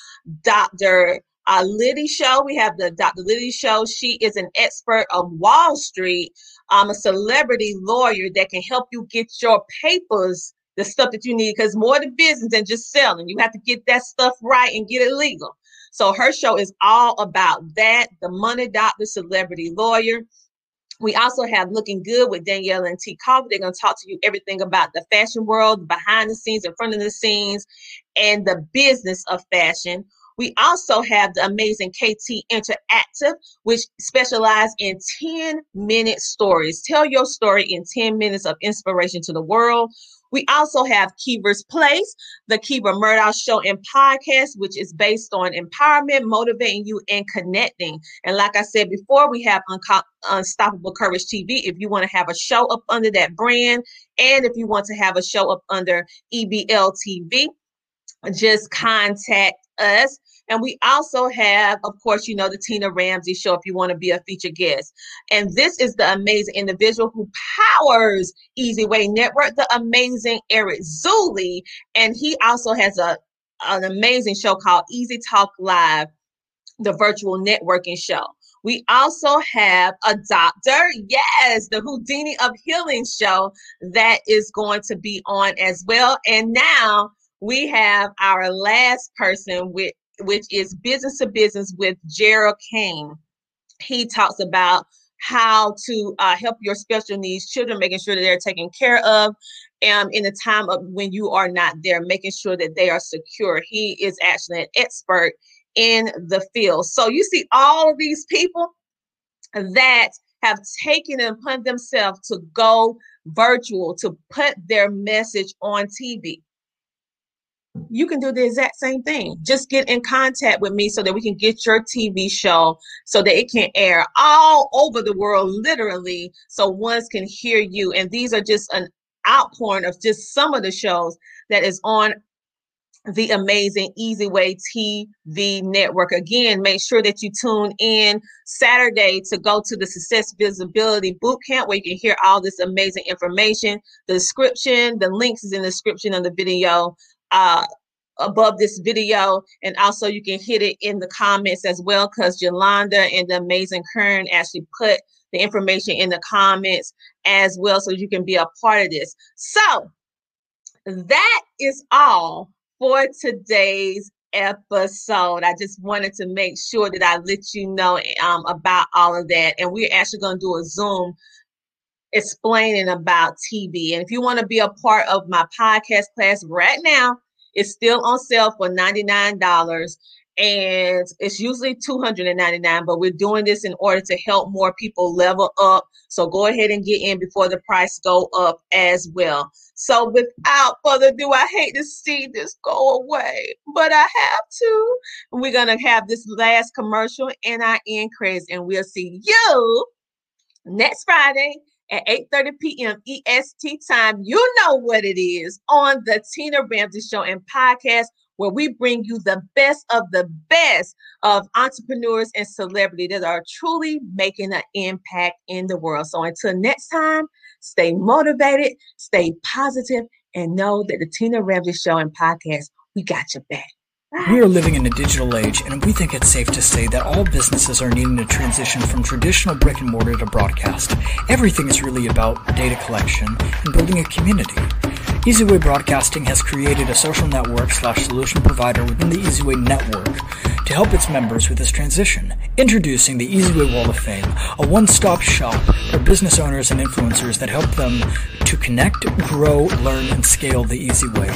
Dr uh, Liddy Show. We have the Dr. Liddy Show. She is an expert of Wall Street, um, a celebrity lawyer that can help you get your papers, the stuff that you need, because more the business than just selling. You have to get that stuff right and get it legal. So her show is all about that. The Money Doctor, celebrity lawyer. We also have Looking Good with Danielle and T. Coffee. They're going to talk to you everything about the fashion world, behind the scenes, in front of the scenes, and the business of fashion We also have the amazing KT Interactive, which specialize in 10 minute stories. Tell your story in 10 minutes of inspiration to the world. We also have Kiva's Place, the Kiva Murdoch Show and Podcast, which is based on empowerment, motivating you, and connecting. And like I said before, we have Unco- Unstoppable Courage TV. If you want to have a show up under that brand, and if you want to have a show up under EBL TV, just contact us. And we also have, of course, you know, the Tina Ramsay show if you want to be a featured guest. And this is the amazing individual who powers Easy Way Network, the amazing Eric Zuli. And he also has a an amazing show called Easy Talk Live, the virtual networking show. We also have a doctor, yes, the Houdini of Healing show that is going to be on as well. And now we have our last person with which is business to business with Gerald Kane. He talks about how to uh, help your special needs children, making sure that they're taken care of um, in the time of when you are not there, making sure that they are secure. He is actually an expert in the field. So you see all of these people that have taken it upon themselves to go virtual, to put their message on TV you can do the exact same thing. Just get in contact with me so that we can get your TV show so that it can air all over the world, literally, so ones can hear you. And these are just an outpouring of just some of the shows that is on the amazing Easy Way TV network. Again, make sure that you tune in Saturday to go to the Success Visibility Boot Camp where you can hear all this amazing information. The description, the links is in the description of the video uh, above this video. And also you can hit it in the comments as well because Yolanda and the amazing Kearn actually put the information in the comments as well so you can be a part of this. So that is all for today's episode. I just wanted to make sure that I let you know um, about all of that. And we're actually going to do a Zoom explaining about TV. And if you want to be a part of my podcast class right now, it's still on sale for $99 and it's usually 299 but we're doing this in order to help more people level up. So go ahead and get in before the price go up as well. So without further ado i hate to see this go away but i have to. We're gonna have this last commercial and i end crazy and we'll see you next friday at 8:30 p.m. EST time. You know what it is on the Tina Ramsay Show and podcast, where we bring you the best of the best of entrepreneurs and celebrities that are truly making an impact in the world. So until next time, stay motivated, stay positive, and know that the Tina Ramsay Show and podcast, we got your back.
We are living in a digital age, and we think it's safe to say that all businesses are needing to transition from traditional brick and mortar to broadcast. Everything is really about data collection and building a community. EasyWay Broadcasting has created a social network slash solution provider within the EasyWay network to help its members with this transition. Introducing the EasyWay Wall of Fame, a one-stop shop for business owners and influencers that help them to connect, grow, learn, and scale the easy way.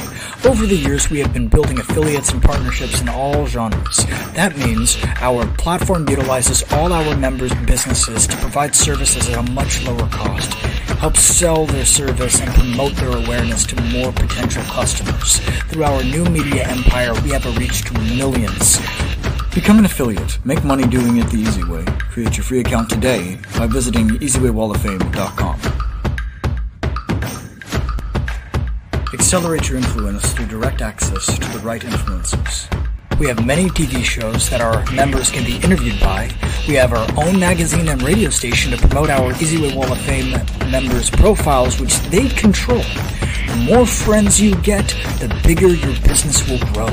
Over the years, we have been building affiliates and partnerships in all genres. That means our platform utilizes all our members' businesses to provide services at a much lower cost help sell their service and promote their awareness to more potential customers. Through our new media empire, we have a reach to millions. Become an affiliate. Make money doing it the easy way. Create your free account today by visiting easywaywalloffame.com. Accelerate your influence through direct access to the right influencers. We have many TV shows that our members can be interviewed by. We have our own magazine and radio station to promote our EasyWay Wall of Fame members' profiles, which they control. The more friends you get, the bigger your business will grow.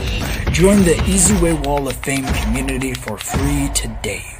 Join the EasyWay Wall of Fame community for free today.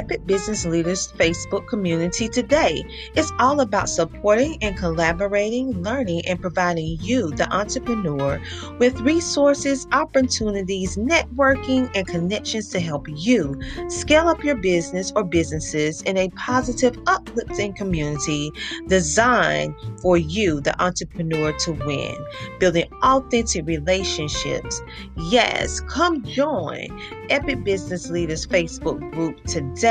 Epic Business Leaders Facebook community today. It's all about supporting and collaborating, learning, and providing you, the entrepreneur, with resources, opportunities, networking, and connections to help you scale up your business or businesses in a positive, uplifting community designed for you, the entrepreneur, to win. Building authentic relationships. Yes, come join Epic Business Leaders Facebook group today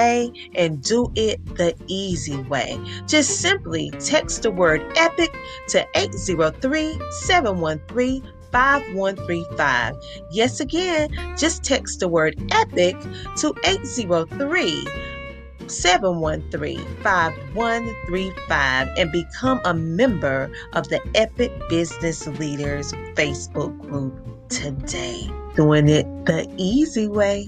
and do it the easy way. Just simply text the word EPIC to 803 713 5135. Yes, again, just text the word EPIC to 803 713 5135 and become a member of the Epic Business Leaders Facebook group today. Doing it the easy way.